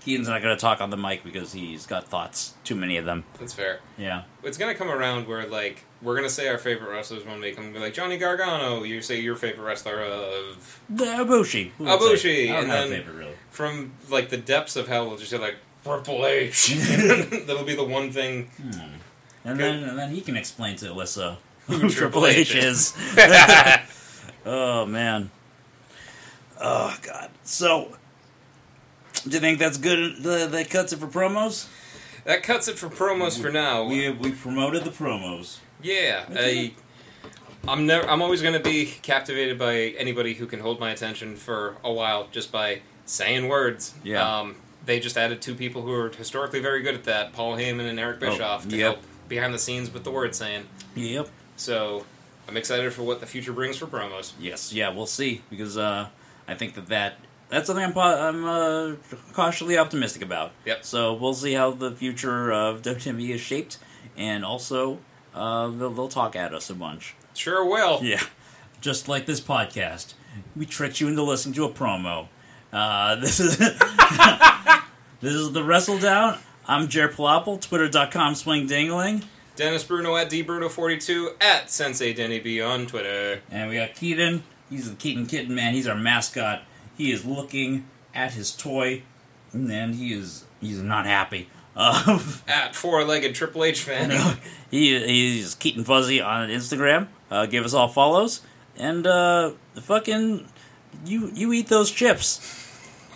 Keaton's not going to talk on the mic because he's got thoughts. Too many of them. That's fair. Yeah. It's gonna come around where like we're gonna say our favorite wrestlers when they come. Be like Johnny Gargano. You say your favorite wrestler of The Ibushi. Who would Ibushi, say? I don't and have then- a favorite, really. from like the depths of hell. We'll just say like Triple H. That'll be the one thing. Hmm. And then, and then he can explain to Alyssa Who who Triple Triple H H is. oh man. Oh god. So, do you think that's good? The, that cuts it for promos. that cuts it for promos for now. We we promoted the promos. Yeah, I, I'm never. I'm always going to be captivated by anybody who can hold my attention for a while just by saying words. Yeah. Um, they just added two people who are historically very good at that: Paul Heyman and Eric Oh, Bischoff, to yep. help behind the scenes with the word saying. Yep. So I'm excited for what the future brings for promos. Yes. Yeah. We'll see because uh, I think that that that's something I'm I'm uh, cautiously optimistic about. Yep. So we'll see how the future of WWE is shaped, and also uh, they'll, they'll talk at us a bunch. Sure will. Yeah, just like this podcast, we tricked you into listening to a promo. Uh, this is this is the Wrestledown. I'm Jere Pilapil, twitter.com swing dingling. Dennis Bruno at dbruno42 at Sensei Denny B on Twitter. And we got Keaton. He's the Keaton Kitten Man. He's our mascot. He is looking at his toy, and he is he's not happy. Uh, At four-legged Triple H fan. he he's Keaton Fuzzy on Instagram. Uh, give us all follows, and uh, fucking you you eat those chips.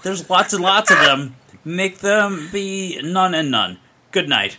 There's lots and lots of them. Make them be none and none. Good night.